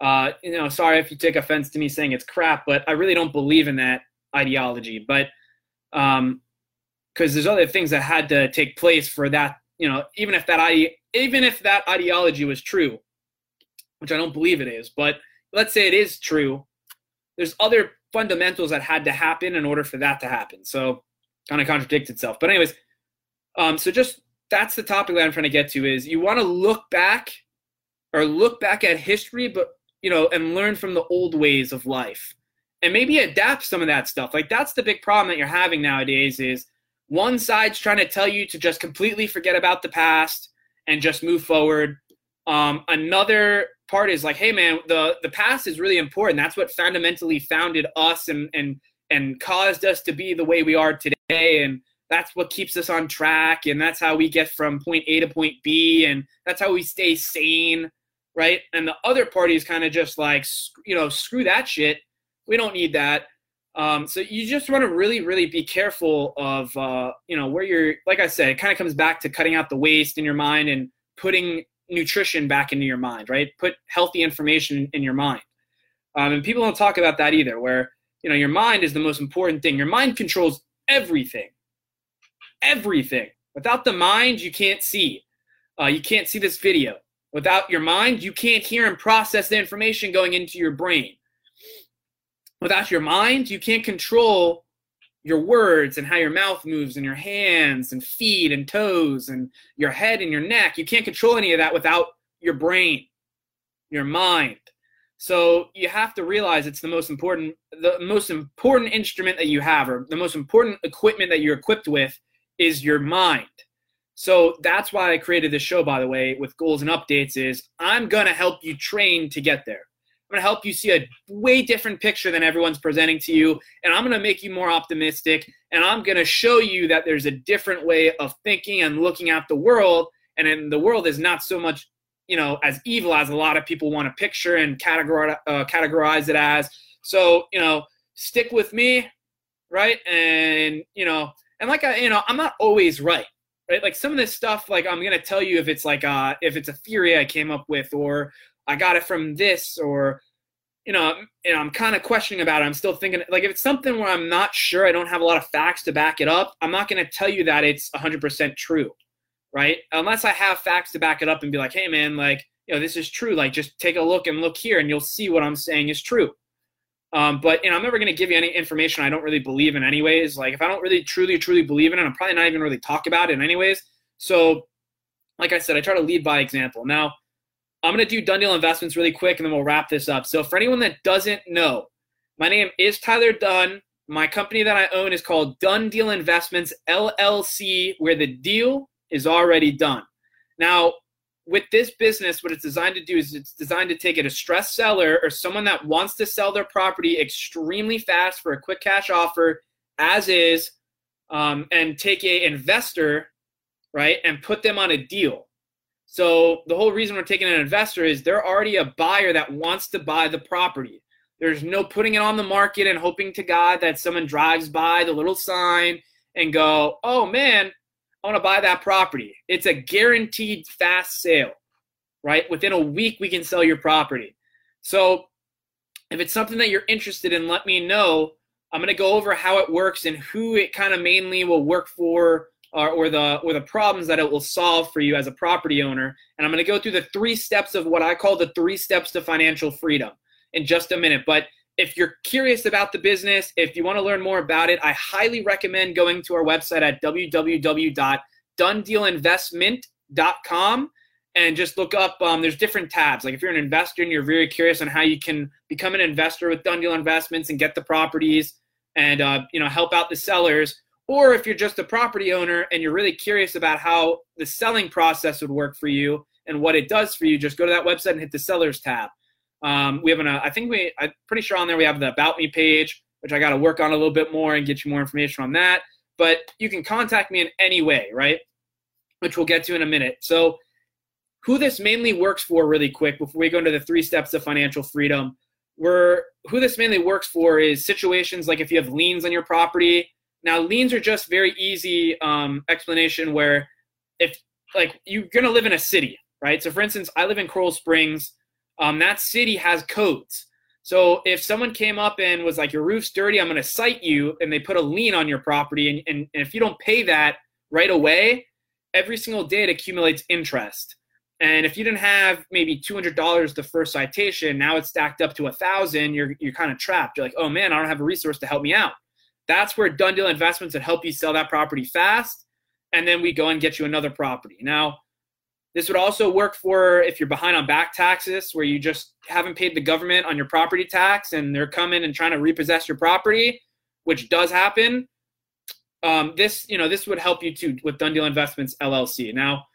Uh you know sorry if you take offense to me saying it's crap but i really don't believe in that ideology. But um, because there's other things that had to take place for that. You know, even if that ide- even if that ideology was true, which I don't believe it is, but let's say it is true, there's other fundamentals that had to happen in order for that to happen. So kind of contradicts itself. But anyways, um, so just that's the topic that I'm trying to get to is you want to look back or look back at history, but you know, and learn from the old ways of life and maybe adapt some of that stuff. Like that's the big problem that you're having nowadays is one side's trying to tell you to just completely forget about the past and just move forward. Um, another part is like, hey man, the the past is really important. That's what fundamentally founded us and and and caused us to be the way we are today. And that's what keeps us on track. And that's how we get from point A to point B. And that's how we stay sane, right? And the other party is kind of just like, you know, screw that shit we don't need that. Um, so you just want to really, really be careful of, uh, you know, where you're, like I said, it kind of comes back to cutting out the waste in your mind and putting nutrition back into your mind, right? Put healthy information in your mind. Um, and people don't talk about that either, where, you know, your mind is the most important thing. Your mind controls everything, everything. Without the mind, you can't see. Uh, you can't see this video. Without your mind, you can't hear and process the information going into your brain. Without your mind, you can't control your words and how your mouth moves and your hands and feet and toes and your head and your neck. You can't control any of that without your brain, your mind. So you have to realize it's the most important the most important instrument that you have or the most important equipment that you're equipped with is your mind. So that's why I created this show by the way with goals and updates is I'm going to help you train to get there. I'm going to help you see a way different picture than everyone's presenting to you. And I'm going to make you more optimistic. And I'm going to show you that there's a different way of thinking and looking at the world. And in the world is not so much, you know, as evil as a lot of people want to picture and categorize, uh, categorize it as. So, you know, stick with me, right? And, you know, and like I, you know, I'm not always right. Right? Like some of this stuff, like I'm gonna tell you if it's like uh if it's a theory I came up with or I got it from this or you know, know, I'm kind of questioning about it. I'm still thinking like if it's something where I'm not sure, I don't have a lot of facts to back it up, I'm not going to tell you that it's 100% true, right? Unless I have facts to back it up and be like, "Hey man, like, you know, this is true. Like just take a look and look here and you'll see what I'm saying is true." Um, but you know, I'm never going to give you any information I don't really believe in anyways. Like if I don't really truly truly believe in it, I'm probably not even really talk about it anyways. So like I said, I try to lead by example. Now, I'm going to do Done Deal Investments really quick and then we'll wrap this up. So, for anyone that doesn't know, my name is Tyler Dunn. My company that I own is called Done Deal Investments LLC, where the deal is already done. Now, with this business, what it's designed to do is it's designed to take a distressed seller or someone that wants to sell their property extremely fast for a quick cash offer, as is, um, and take a investor, right, and put them on a deal. So the whole reason we're taking an investor is they're already a buyer that wants to buy the property. There's no putting it on the market and hoping to God that someone drives by the little sign and go, "Oh man, I want to buy that property." It's a guaranteed fast sale, right? Within a week we can sell your property. So if it's something that you're interested in, let me know. I'm going to go over how it works and who it kind of mainly will work for or, or the or the problems that it will solve for you as a property owner. And I'm going to go through the three steps of what I call the three steps to financial freedom in just a minute. But if you're curious about the business, if you want to learn more about it, I highly recommend going to our website at www.donedealinvestment.com and just look up. Um, there's different tabs. Like if you're an investor and you're very curious on how you can become an investor with Done Deal Investments and get the properties and uh, you know help out the sellers, or if you're just a property owner and you're really curious about how the selling process would work for you and what it does for you, just go to that website and hit the sellers tab. Um, we have an, uh, I think we, I'm pretty sure on there we have the about me page, which I got to work on a little bit more and get you more information on that. But you can contact me in any way, right? Which we'll get to in a minute. So, who this mainly works for, really quick, before we go into the three steps of financial freedom, where who this mainly works for is situations like if you have liens on your property, now, liens are just very easy um, explanation where if like you're gonna live in a city, right? So, for instance, I live in Coral Springs. Um, that city has codes. So if someone came up and was like, "Your roof's dirty," I'm gonna cite you, and they put a lien on your property, and, and, and if you don't pay that right away, every single day it accumulates interest. And if you didn't have maybe two hundred dollars the first citation, now it's stacked up to a thousand. You're you're kind of trapped. You're like, "Oh man, I don't have a resource to help me out." That's where done deal investments would help you sell that property fast. And then we go and get you another property. Now, this would also work for if you're behind on back taxes, where you just haven't paid the government on your property tax and they're coming and trying to repossess your property, which does happen. Um, this, you know, this would help you too with Done Deal Investments LLC. Now,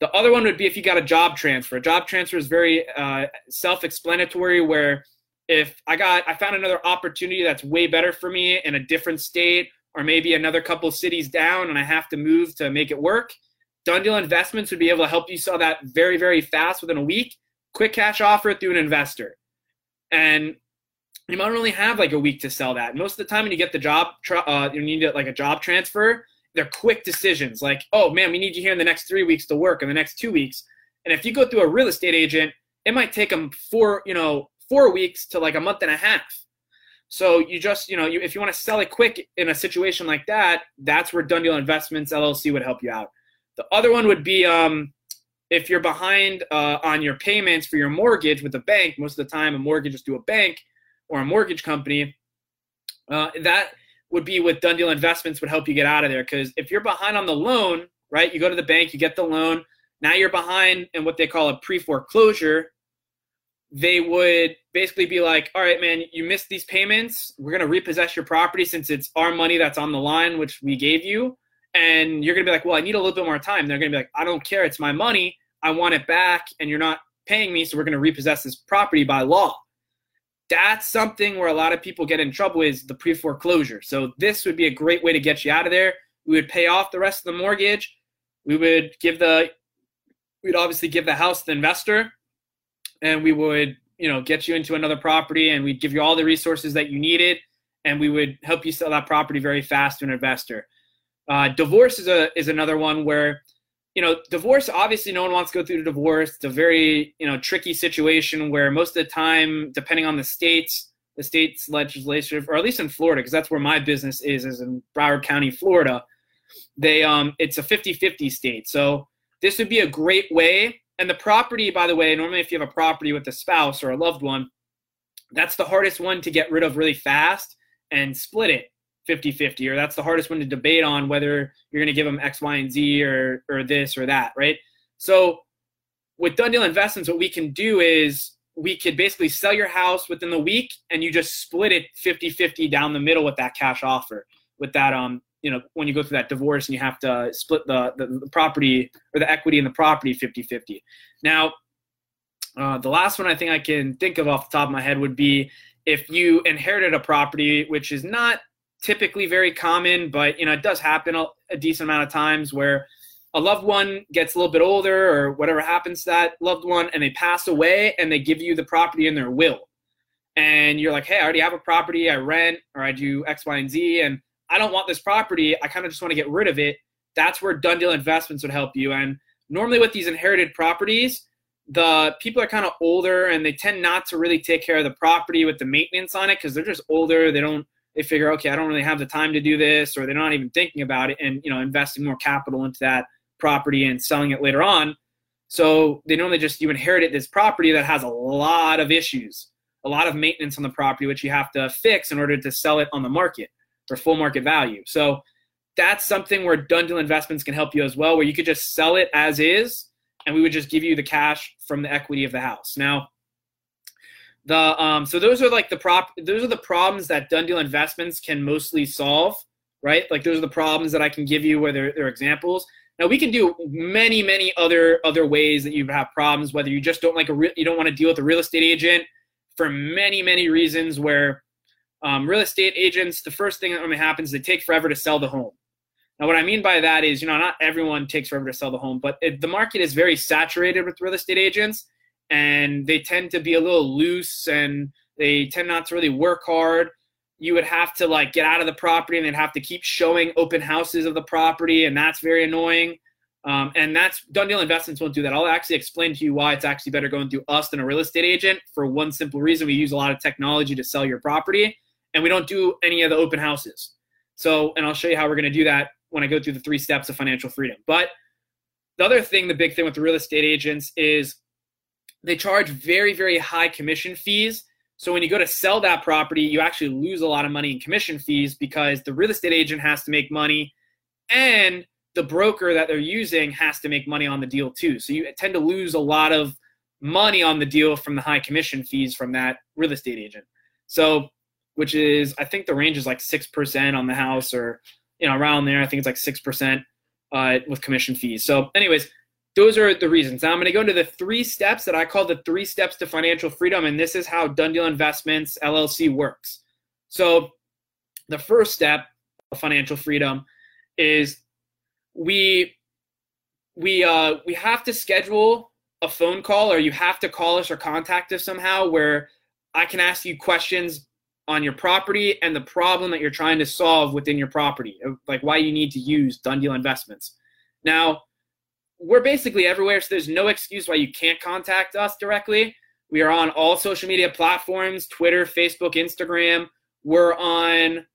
the other one would be if you got a job transfer. A job transfer is very uh, self-explanatory, where if I got I found another opportunity that's way better for me in a different state or maybe another couple cities down and I have to move to make it work, Done Deal Investments would be able to help you sell that very, very fast within a week. Quick cash offer through an investor. And you might only have like a week to sell that. Most of the time when you get the job, uh, you need like a job transfer, they're quick decisions like, oh man, we need you here in the next three weeks to work in the next two weeks. And if you go through a real estate agent, it might take them four, you know, four weeks to like a month and a half. So you just, you know, you, if you want to sell it quick in a situation like that, that's where Done Deal Investments LLC would help you out. The other one would be um, if you're behind uh, on your payments for your mortgage with a bank. Most of the time, a mortgage is to a bank or a mortgage company. Uh, that would be with Done Deal Investments would help you get out of there because if you're behind on the loan, right? You go to the bank, you get the loan. Now you're behind in what they call a pre foreclosure. They would basically be like, all right, man, you missed these payments. We're going to repossess your property since it's our money that's on the line, which we gave you. And you're going to be like, well, I need a little bit more time. They're going to be like, I don't care. It's my money. I want it back. And you're not paying me. So we're going to repossess this property by law. That's something where a lot of people get in trouble is the pre foreclosure. So this would be a great way to get you out of there. We would pay off the rest of the mortgage. We would give the, we'd obviously give the house to the investor and we would you know get you into another property and we'd give you all the resources that you needed and we would help you sell that property very fast to an investor. Uh, divorce is a is another one where you know divorce obviously no one wants to go through a divorce. It's a very you know tricky situation where most of the time depending on the states the state's legislature or at least in florida because that's where my business is is in broward county florida they um it's a 50-50 state. So this would be a great way and the property, by the way, normally if you have a property with a spouse or a loved one, that's the hardest one to get rid of really fast and split it 50 50. Or that's the hardest one to debate on whether you're going to give them X, Y, and Z or, or this or that, right? So with done deal investments, what we can do is we could basically sell your house within the week and you just split it 50 50 down the middle with that cash offer, with that um you know when you go through that divorce and you have to split the, the, the property or the equity in the property 50-50 now uh, the last one i think i can think of off the top of my head would be if you inherited a property which is not typically very common but you know it does happen a, a decent amount of times where a loved one gets a little bit older or whatever happens to that loved one and they pass away and they give you the property in their will. And you're like hey i already have a property. I rent or i do x y and z and I don't want this property. I kind of just want to get rid of it. That's where done deal investments would help you. And normally with these inherited properties, the people are kind of older and they tend not to really take care of the property with the maintenance on it because they're just older. They don't they figure, okay, I don't really have the time to do this, or they're not even thinking about it and you know, investing more capital into that property and selling it later on. So they normally just you inherited this property that has a lot of issues, a lot of maintenance on the property, which you have to fix in order to sell it on the market for full market value. So that's something where deal investments can help you as well, where you could just sell it as is, and we would just give you the cash from the equity of the house. Now, the um, so those are like the prop those are the problems that deal investments can mostly solve, right? Like those are the problems that I can give you where they're, they're examples. Now we can do many many other other ways that you have problems, whether you just don't like a re- you don't want to deal with a real estate agent for many many reasons where um, real estate agents, the first thing that normally happens is they take forever to sell the home. Now, what I mean by that is, you know, not everyone takes forever to sell the home, but it, the market is very saturated with real estate agents, and they tend to be a little loose and they tend not to really work hard. You would have to like get out of the property and then have to keep showing open houses of the property, and that's very annoying. Um, and that's done deal investments won't do that. I'll actually explain to you why it's actually better going through us than a real estate agent for one simple reason. We use a lot of technology to sell your property and we don't do any of the open houses. So, and I'll show you how we're going to do that when I go through the three steps of financial freedom. But the other thing, the big thing with the real estate agents is they charge very, very high commission fees. So when you go to sell that property, you actually lose a lot of money in commission fees because the real estate agent has to make money and the broker that they're using has to make money on the deal too. So you tend to lose a lot of money on the deal from the high commission fees from that real estate agent. So which is I think the range is like six percent on the house or you know around there. I think it's like six percent uh, with commission fees. So, anyways, those are the reasons. Now I'm going to go into the three steps that I call the three steps to financial freedom, and this is how Done Deal Investments LLC works. So, the first step of financial freedom is we we uh, we have to schedule a phone call, or you have to call us or contact us somehow, where I can ask you questions on your property and the problem that you're trying to solve within your property, like why you need to use done deal investments. Now, we're basically everywhere, so there's no excuse why you can't contact us directly. We are on all social media platforms Twitter, Facebook, Instagram. We're on,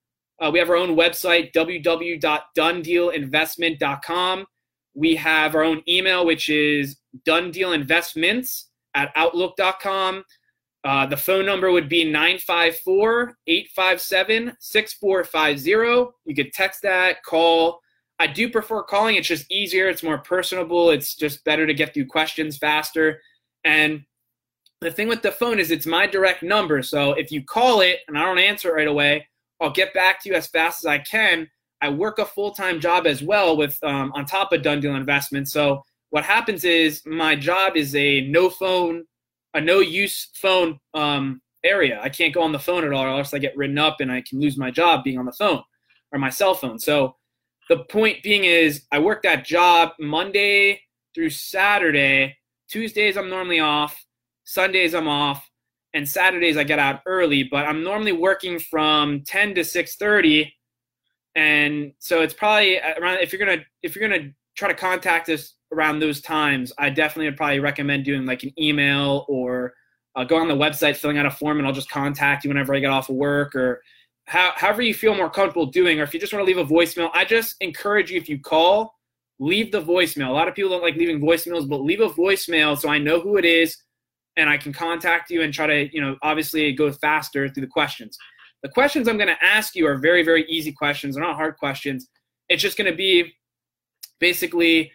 uh, we have our own website, www.donedealinvestment.com. We have our own email, which is donedealinvestments at outlook.com. Uh, the phone number would be 954 857 6450. You could text that, call. I do prefer calling. It's just easier. It's more personable. It's just better to get through questions faster. And the thing with the phone is it's my direct number. So if you call it and I don't answer it right away, I'll get back to you as fast as I can. I work a full time job as well with um, on top of Done Deal Investments. So what happens is my job is a no phone, a no use phone um, area. I can't go on the phone at all, or else I get written up and I can lose my job being on the phone or my cell phone. So the point being is I work that job Monday through Saturday. Tuesdays I'm normally off. Sundays I'm off, and Saturdays I get out early. But I'm normally working from 10 to 6:30, and so it's probably around. If you're gonna if you're gonna try to contact us around those times, I definitely would probably recommend doing like an email or uh, go on the website, filling out a form, and I'll just contact you whenever I get off of work or how, however you feel more comfortable doing. Or if you just want to leave a voicemail, I just encourage you if you call, leave the voicemail. A lot of people don't like leaving voicemails, but leave a voicemail so I know who it is and I can contact you and try to, you know, obviously go faster through the questions. The questions I'm going to ask you are very, very easy questions. They're not hard questions. It's just going to be basically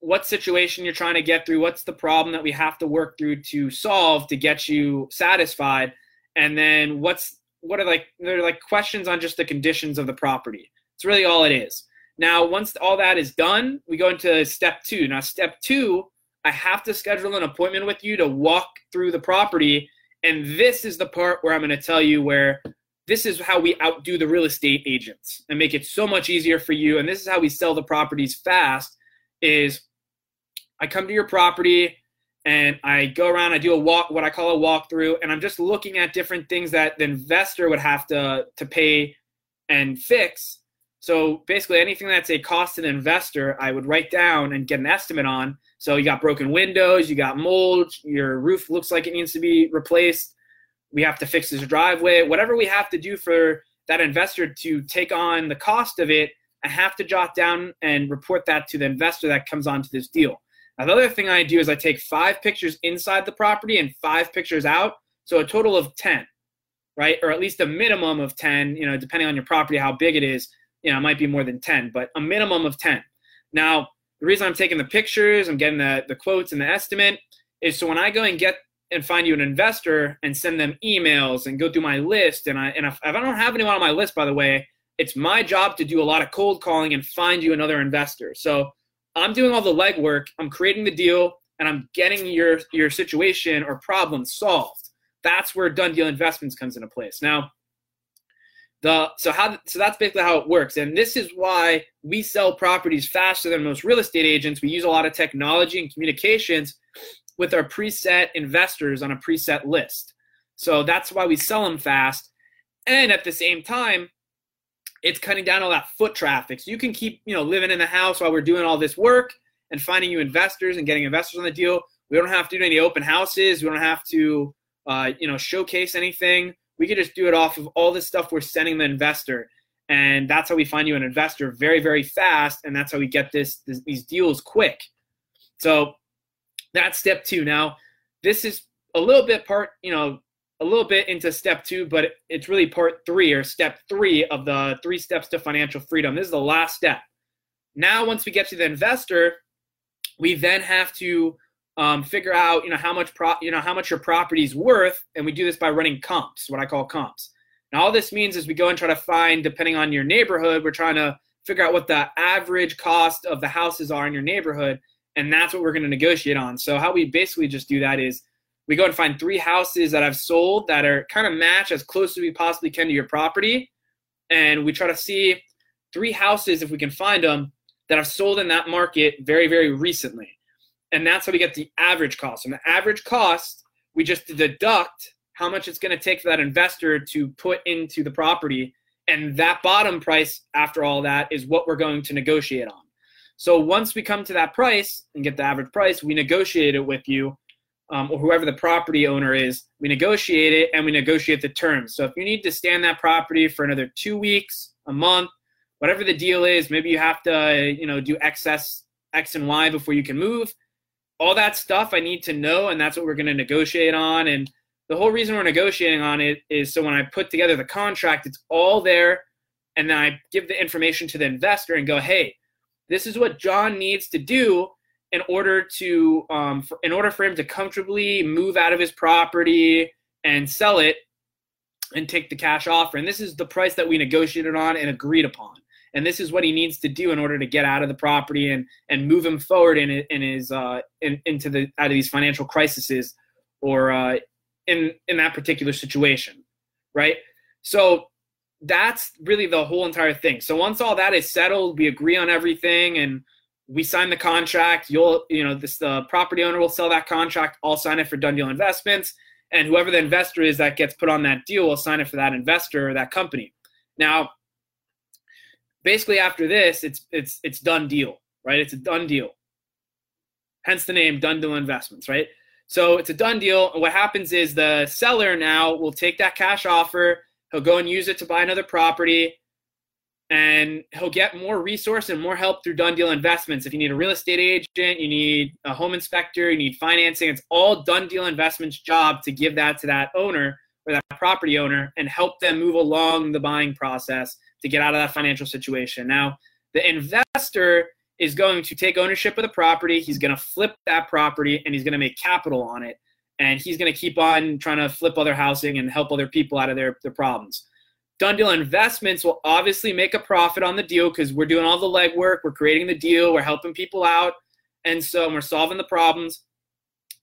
what situation you're trying to get through, what's the problem that we have to work through to solve to get you satisfied, and then what's what are like they're like questions on just the conditions of the property. It's really all it is. Now, once all that is done, we go into step two. Now, step two I have to schedule an appointment with you to walk through the property. And this is the part where I'm going to tell you where this is how we outdo the real estate agents and make it so much easier for you. And this is how we sell the properties fast is I come to your property and I go around, I do a walk, what I call a walkthrough, and I'm just looking at different things that the investor would have to, to pay and fix. So basically anything that's a cost to the investor, I would write down and get an estimate on so you got broken windows, you got mold, your roof looks like it needs to be replaced. We have to fix this driveway. Whatever we have to do for that investor to take on the cost of it, I have to jot down and report that to the investor that comes onto this deal. Now, the other thing I do is I take five pictures inside the property and five pictures out, so a total of 10, right? Or at least a minimum of 10, you know, depending on your property, how big it is, you know, it might be more than 10, but a minimum of 10. Now, the reason I'm taking the pictures, I'm getting the, the quotes and the estimate is so when I go and get and find you an investor and send them emails and go through my list and I and if, if I don't have anyone on my list, by the way, it's my job to do a lot of cold calling and find you another investor. So I'm doing all the legwork, I'm creating the deal, and I'm getting your your situation or problem solved. That's where done deal investments comes into place. Now, the so how so that's basically how it works and this is why we sell properties faster than most real estate agents we use a lot of technology and communications with our preset investors on a preset list. So that's why we sell them fast. And at the same time it's cutting down all that foot traffic. So you can keep you know living in the house while we're doing all this work and finding you investors and getting investors on the deal. We don't have to do any open houses. We don't have to uh, you know showcase anything. We can just do it off of all the stuff we're sending the investor. And that's how we find you an investor very very fast. And that's how we get this, this, these deals quick. So that's step two. Now this is a little bit part you know a little bit into step two but it's really part three or step three of the three steps to financial freedom. This is the last step. Now once we get to the investor we then have to um, figure out you know how much pro- you know how much your property is worth, and we do this by running comps, what I call comps. Now all this means is we go and try to find, depending on your neighborhood, we're trying to figure out what the average cost of the houses are in your neighborhood, and that's what we're going to negotiate on. So how we basically just do that is we go and find three houses that I've sold that are kind of match as close as we possibly can to your property, and we try to see three houses if we can find them that have sold in that market very very recently and that's how we get the average cost. And the average cost, we just deduct how much it's going to take for that investor to put into the property. And that bottom price, after all that, is what we're going to negotiate on. So once we come to that price and get the average price, we negotiate it with you, um, or whoever the property owner is. We negotiate it and we negotiate the terms. So if you need to stand that property for another two weeks, a month, whatever the deal is, maybe you have to, you know, do excess X and Y before you can move all that stuff I need to know, and that's what we're going to negotiate on. And the whole reason we're negotiating on it is so when I put together the contract, it's all there, and then I give the information to the investor and go, hey, this is what John needs to do in order to um, for, in order for him to comfortably move out of his property and sell it and take the cash offer. And this is the price that we negotiated on and agreed upon. And this is what he needs to do in order to get out of the property and and move him forward in in his uh, in, into the out of these financial crises or uh, in in that particular situation, right? So that's really the whole entire thing. So once all that is settled, we agree on everything and we sign the contract. You'll, you know, this the property owner will sell that contract. I'll sign it for Done Deal Investments, and whoever the investor is that gets put on that deal will sign it for that investor or that company. Now, basically, after this, it's it's it's done deal, right? It's a done deal. Hence the name Done Deal Investments, right? So it's a done deal. And what happens is the seller now will take that cash offer He'll go and use it to buy another property and he'll get more resource and more help through done deal investments. If you need a real estate agent, you need a home inspector, you need financing, it's all done deal investments job to give that to that owner or that property owner and help them move along the buying process to get out of that financial situation. Now, the investor is going to take ownership of the property, he's going to flip that property and he's going to make capital on it and he's going to keep on trying to flip other housing and help other people out of their, their problems. Done Deal Investments will obviously make a profit on the deal because we're doing all the legwork, we're creating the deal, we're helping people out, and so we're solving the problems.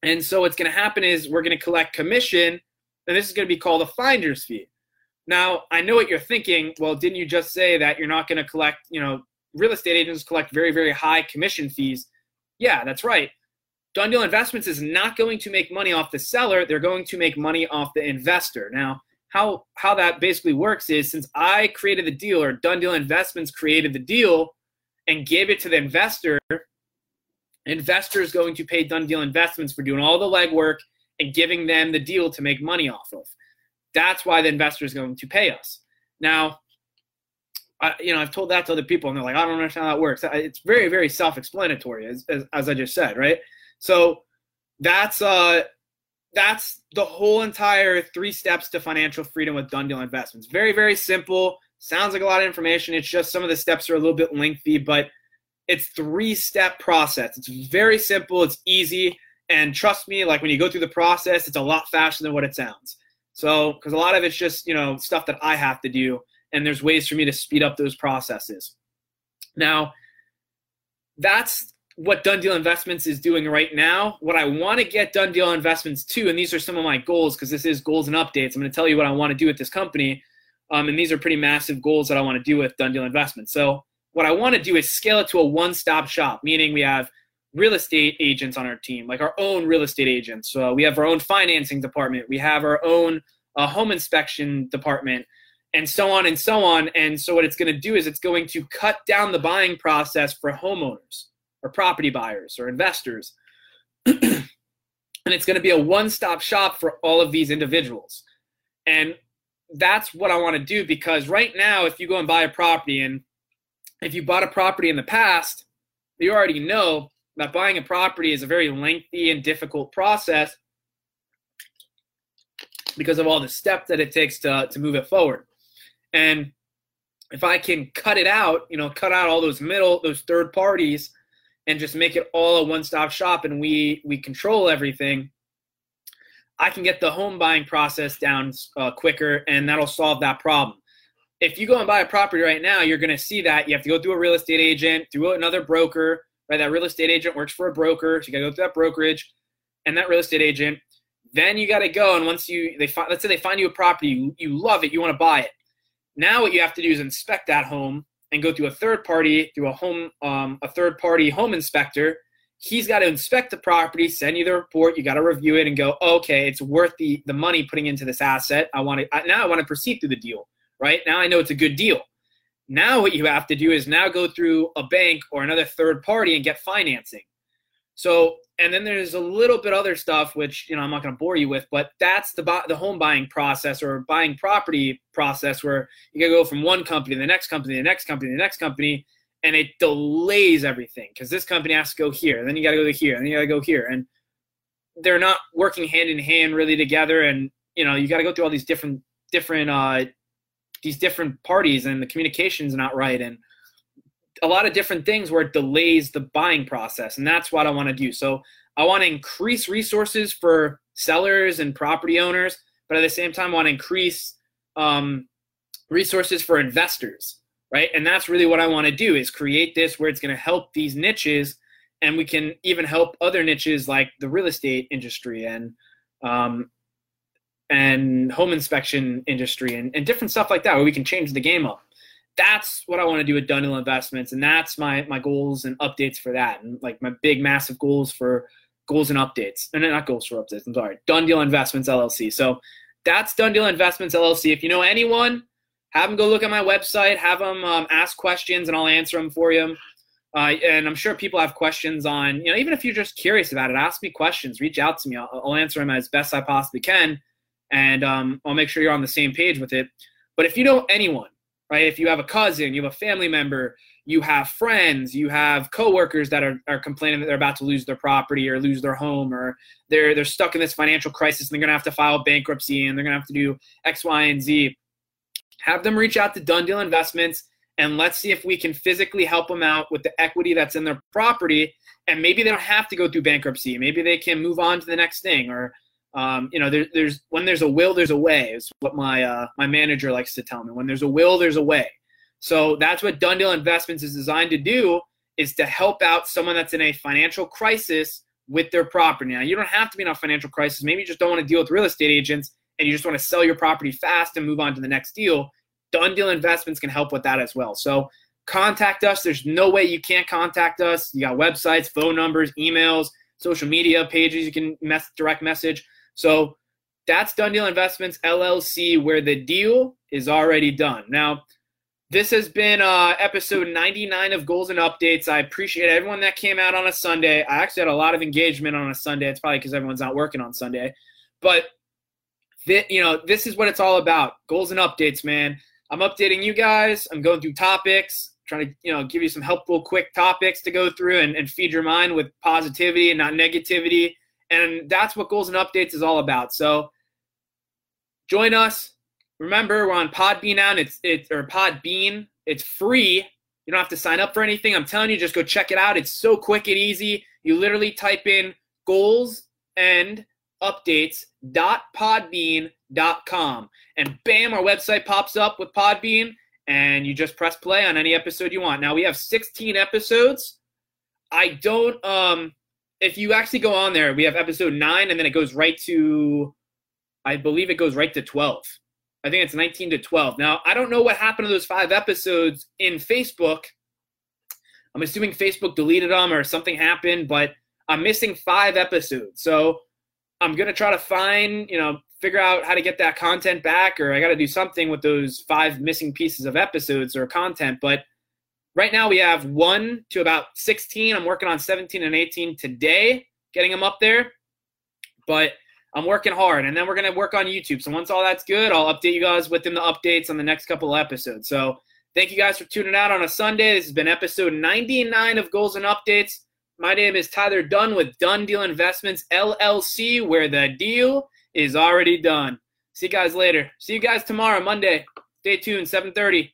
And so what's going to happen is we're going to collect commission, and this is going to be called a finder's fee. Now, I know what you're thinking. Well, didn't you just say that you're not going to collect, you know, real estate agents collect very, very high commission fees? Yeah, that's right. Done Deal Investments is not going to make money off the seller. They're going to make money off the investor. Now, how how that basically works is since I created the deal or Done Deal Investments created the deal and gave it to the investor, investor is going to pay Done Deal Investments for doing all the legwork and giving them the deal to make money off of. That's why the investor is going to pay us. Now, I, you know, I've told that to other people, and they're like, "I don't understand how that works." It's very, very self-explanatory, as, as, as I just said, right? So that's uh that's the whole entire three steps to financial freedom with done deal investments. Very, very simple. Sounds like a lot of information. It's just some of the steps are a little bit lengthy, but it's three step process. It's very simple. It's easy. And trust me, like when you go through the process, it's a lot faster than what it sounds. So, because a lot of it's just, you know, stuff that I have to do, and there's ways for me to speed up those processes. Now, that's what Done Deal Investments is doing right now. What I want to get Done Deal Investments to, and these are some of my goals because this is goals and updates. I'm going to tell you what I want to do with this company. Um, and these are pretty massive goals that I want to do with Done Deal Investments. So, what I want to do is scale it to a one stop shop, meaning we have real estate agents on our team, like our own real estate agents. So, we have our own financing department, we have our own uh, home inspection department, and so on and so on. And so, what it's going to do is it's going to cut down the buying process for homeowners or property buyers or investors. and it's going to be a one stop shop for all of these individuals. And that's what I want to do because right now, if you go and buy a property, and if you bought a property in the past, you already know that buying a property is a very lengthy and difficult process because of all the steps that it takes to, to move it forward. And if I can cut it out, you know, cut out all those middle, those third parties and just make it all a one-stop shop and we we control everything i can get the home buying process down uh, quicker and that'll solve that problem. If you go and buy a property right now you're going to see that you have to go through a real estate agent through another broker right? That real estate agent works for a broker so you got to go through that brokerage and that real estate agent. Then you got to go and once you they find let's say they find you a property you, you love it you want to buy it. Now what you have to do is inspect that home and go through a third party through a home um, a third party home inspector he's got to inspect the property send you the report you got to review it and go okay it's worth the the money putting into this asset. I want to now i want to proceed through the deal right? Now i know it's a good deal. Now what you have to do is now go through a bank or another third party and get financing. So and then there's a little bit other stuff which you know I'm not going to bore you with, but that's the the home buying process or buying property process where you got to go from one company to the next company, the next company, the next company, and it delays everything because this company has to go here, and then you got to go to here, and then you got to go here, and they're not working hand in hand really together, and you know you got to go through all these different different uh, these different parties, and the communication's not right, and a lot of different things where it delays the buying process, and that's what I want to do. So I want to increase resources for sellers and property owners, but at the same time, I want to increase um, resources for investors, right? And that's really what I want to do is create this where it's going to help these niches, and we can even help other niches like the real estate industry and um, and home inspection industry and, and different stuff like that, where we can change the game up that's what I want to do with Deal Investments, and that's my my goals and updates for that, and like my big massive goals for goals and updates, and not goals for updates. I'm sorry, Done Deal Investments LLC. So that's Done Deal Investments LLC. If you know anyone, have them go look at my website, have them um, ask questions, and I'll answer them for you. Uh, and I'm sure people have questions on, you know, even if you're just curious about it, ask me questions, reach out to me. I'll, I'll answer them as best I possibly can, and um, I'll make sure you're on the same page with it. But if you know anyone right? If you have a cousin, you have a family member, you have friends, you have coworkers that are, are complaining that they're about to lose their property or lose their home or they're they're stuck in this financial crisis and they're gonna have to file bankruptcy and they're gonna have to do X, Y, and Z. Have them reach out to Done Deal Investments and let's see if we can physically help them out with the equity that's in their property. And maybe they don't have to go through bankruptcy. Maybe they can move on to the next thing or um, you know, there, there's when there's a will, there's a way. Is what my uh, my manager likes to tell me. When there's a will, there's a way. So that's what Done Deal Investments is designed to do: is to help out someone that's in a financial crisis with their property. Now, you don't have to be in a financial crisis. Maybe you just don't want to deal with real estate agents and you just want to sell your property fast and move on to the next deal. Done Deal Investments can help with that as well. So contact us. There's no way you can't contact us. You got websites, phone numbers, emails, social media pages. You can mess, direct message. So that's Done Deal Investments LLC, where the deal is already done. Now, this has been uh, episode 99 of Goals and Updates. I appreciate everyone that came out on a Sunday. I actually had a lot of engagement on a Sunday. It's probably because everyone's not working on Sunday. But, th- you know, this is what it's all about goals and updates, man. I'm updating you guys. I'm going through topics, trying to, you know, give you some helpful, quick topics to go through and, and feed your mind with positivity and not negativity. And that's what Goals and Updates is all about. So join us. Remember, we're on Podbean now. And it's it's or Podbean. It's free. You don't have to sign up for anything. I'm telling you, just go check it out. It's so quick and easy. You literally type in goals and updates.podbean.com. And bam, our website pops up with Podbean, and you just press play on any episode you want. Now we have 16 episodes. I don't um if you actually go on there, we have episode nine, and then it goes right to, I believe it goes right to 12. I think it's 19 to 12. Now, I don't know what happened to those five episodes in Facebook. I'm assuming Facebook deleted them or something happened, but I'm missing five episodes. So I'm going to try to find, you know, figure out how to get that content back, or I got to do something with those five missing pieces of episodes or content. But Right now we have one to about 16. I'm working on 17 and 18 today, getting them up there. But I'm working hard, and then we're gonna work on YouTube. So once all that's good, I'll update you guys within the updates on the next couple episodes. So thank you guys for tuning out on a Sunday. This has been episode 99 of Goals and Updates. My name is Tyler Dunn with Done Deal Investments LLC, where the deal is already done. See you guys later. See you guys tomorrow, Monday. Stay tuned, 7:30.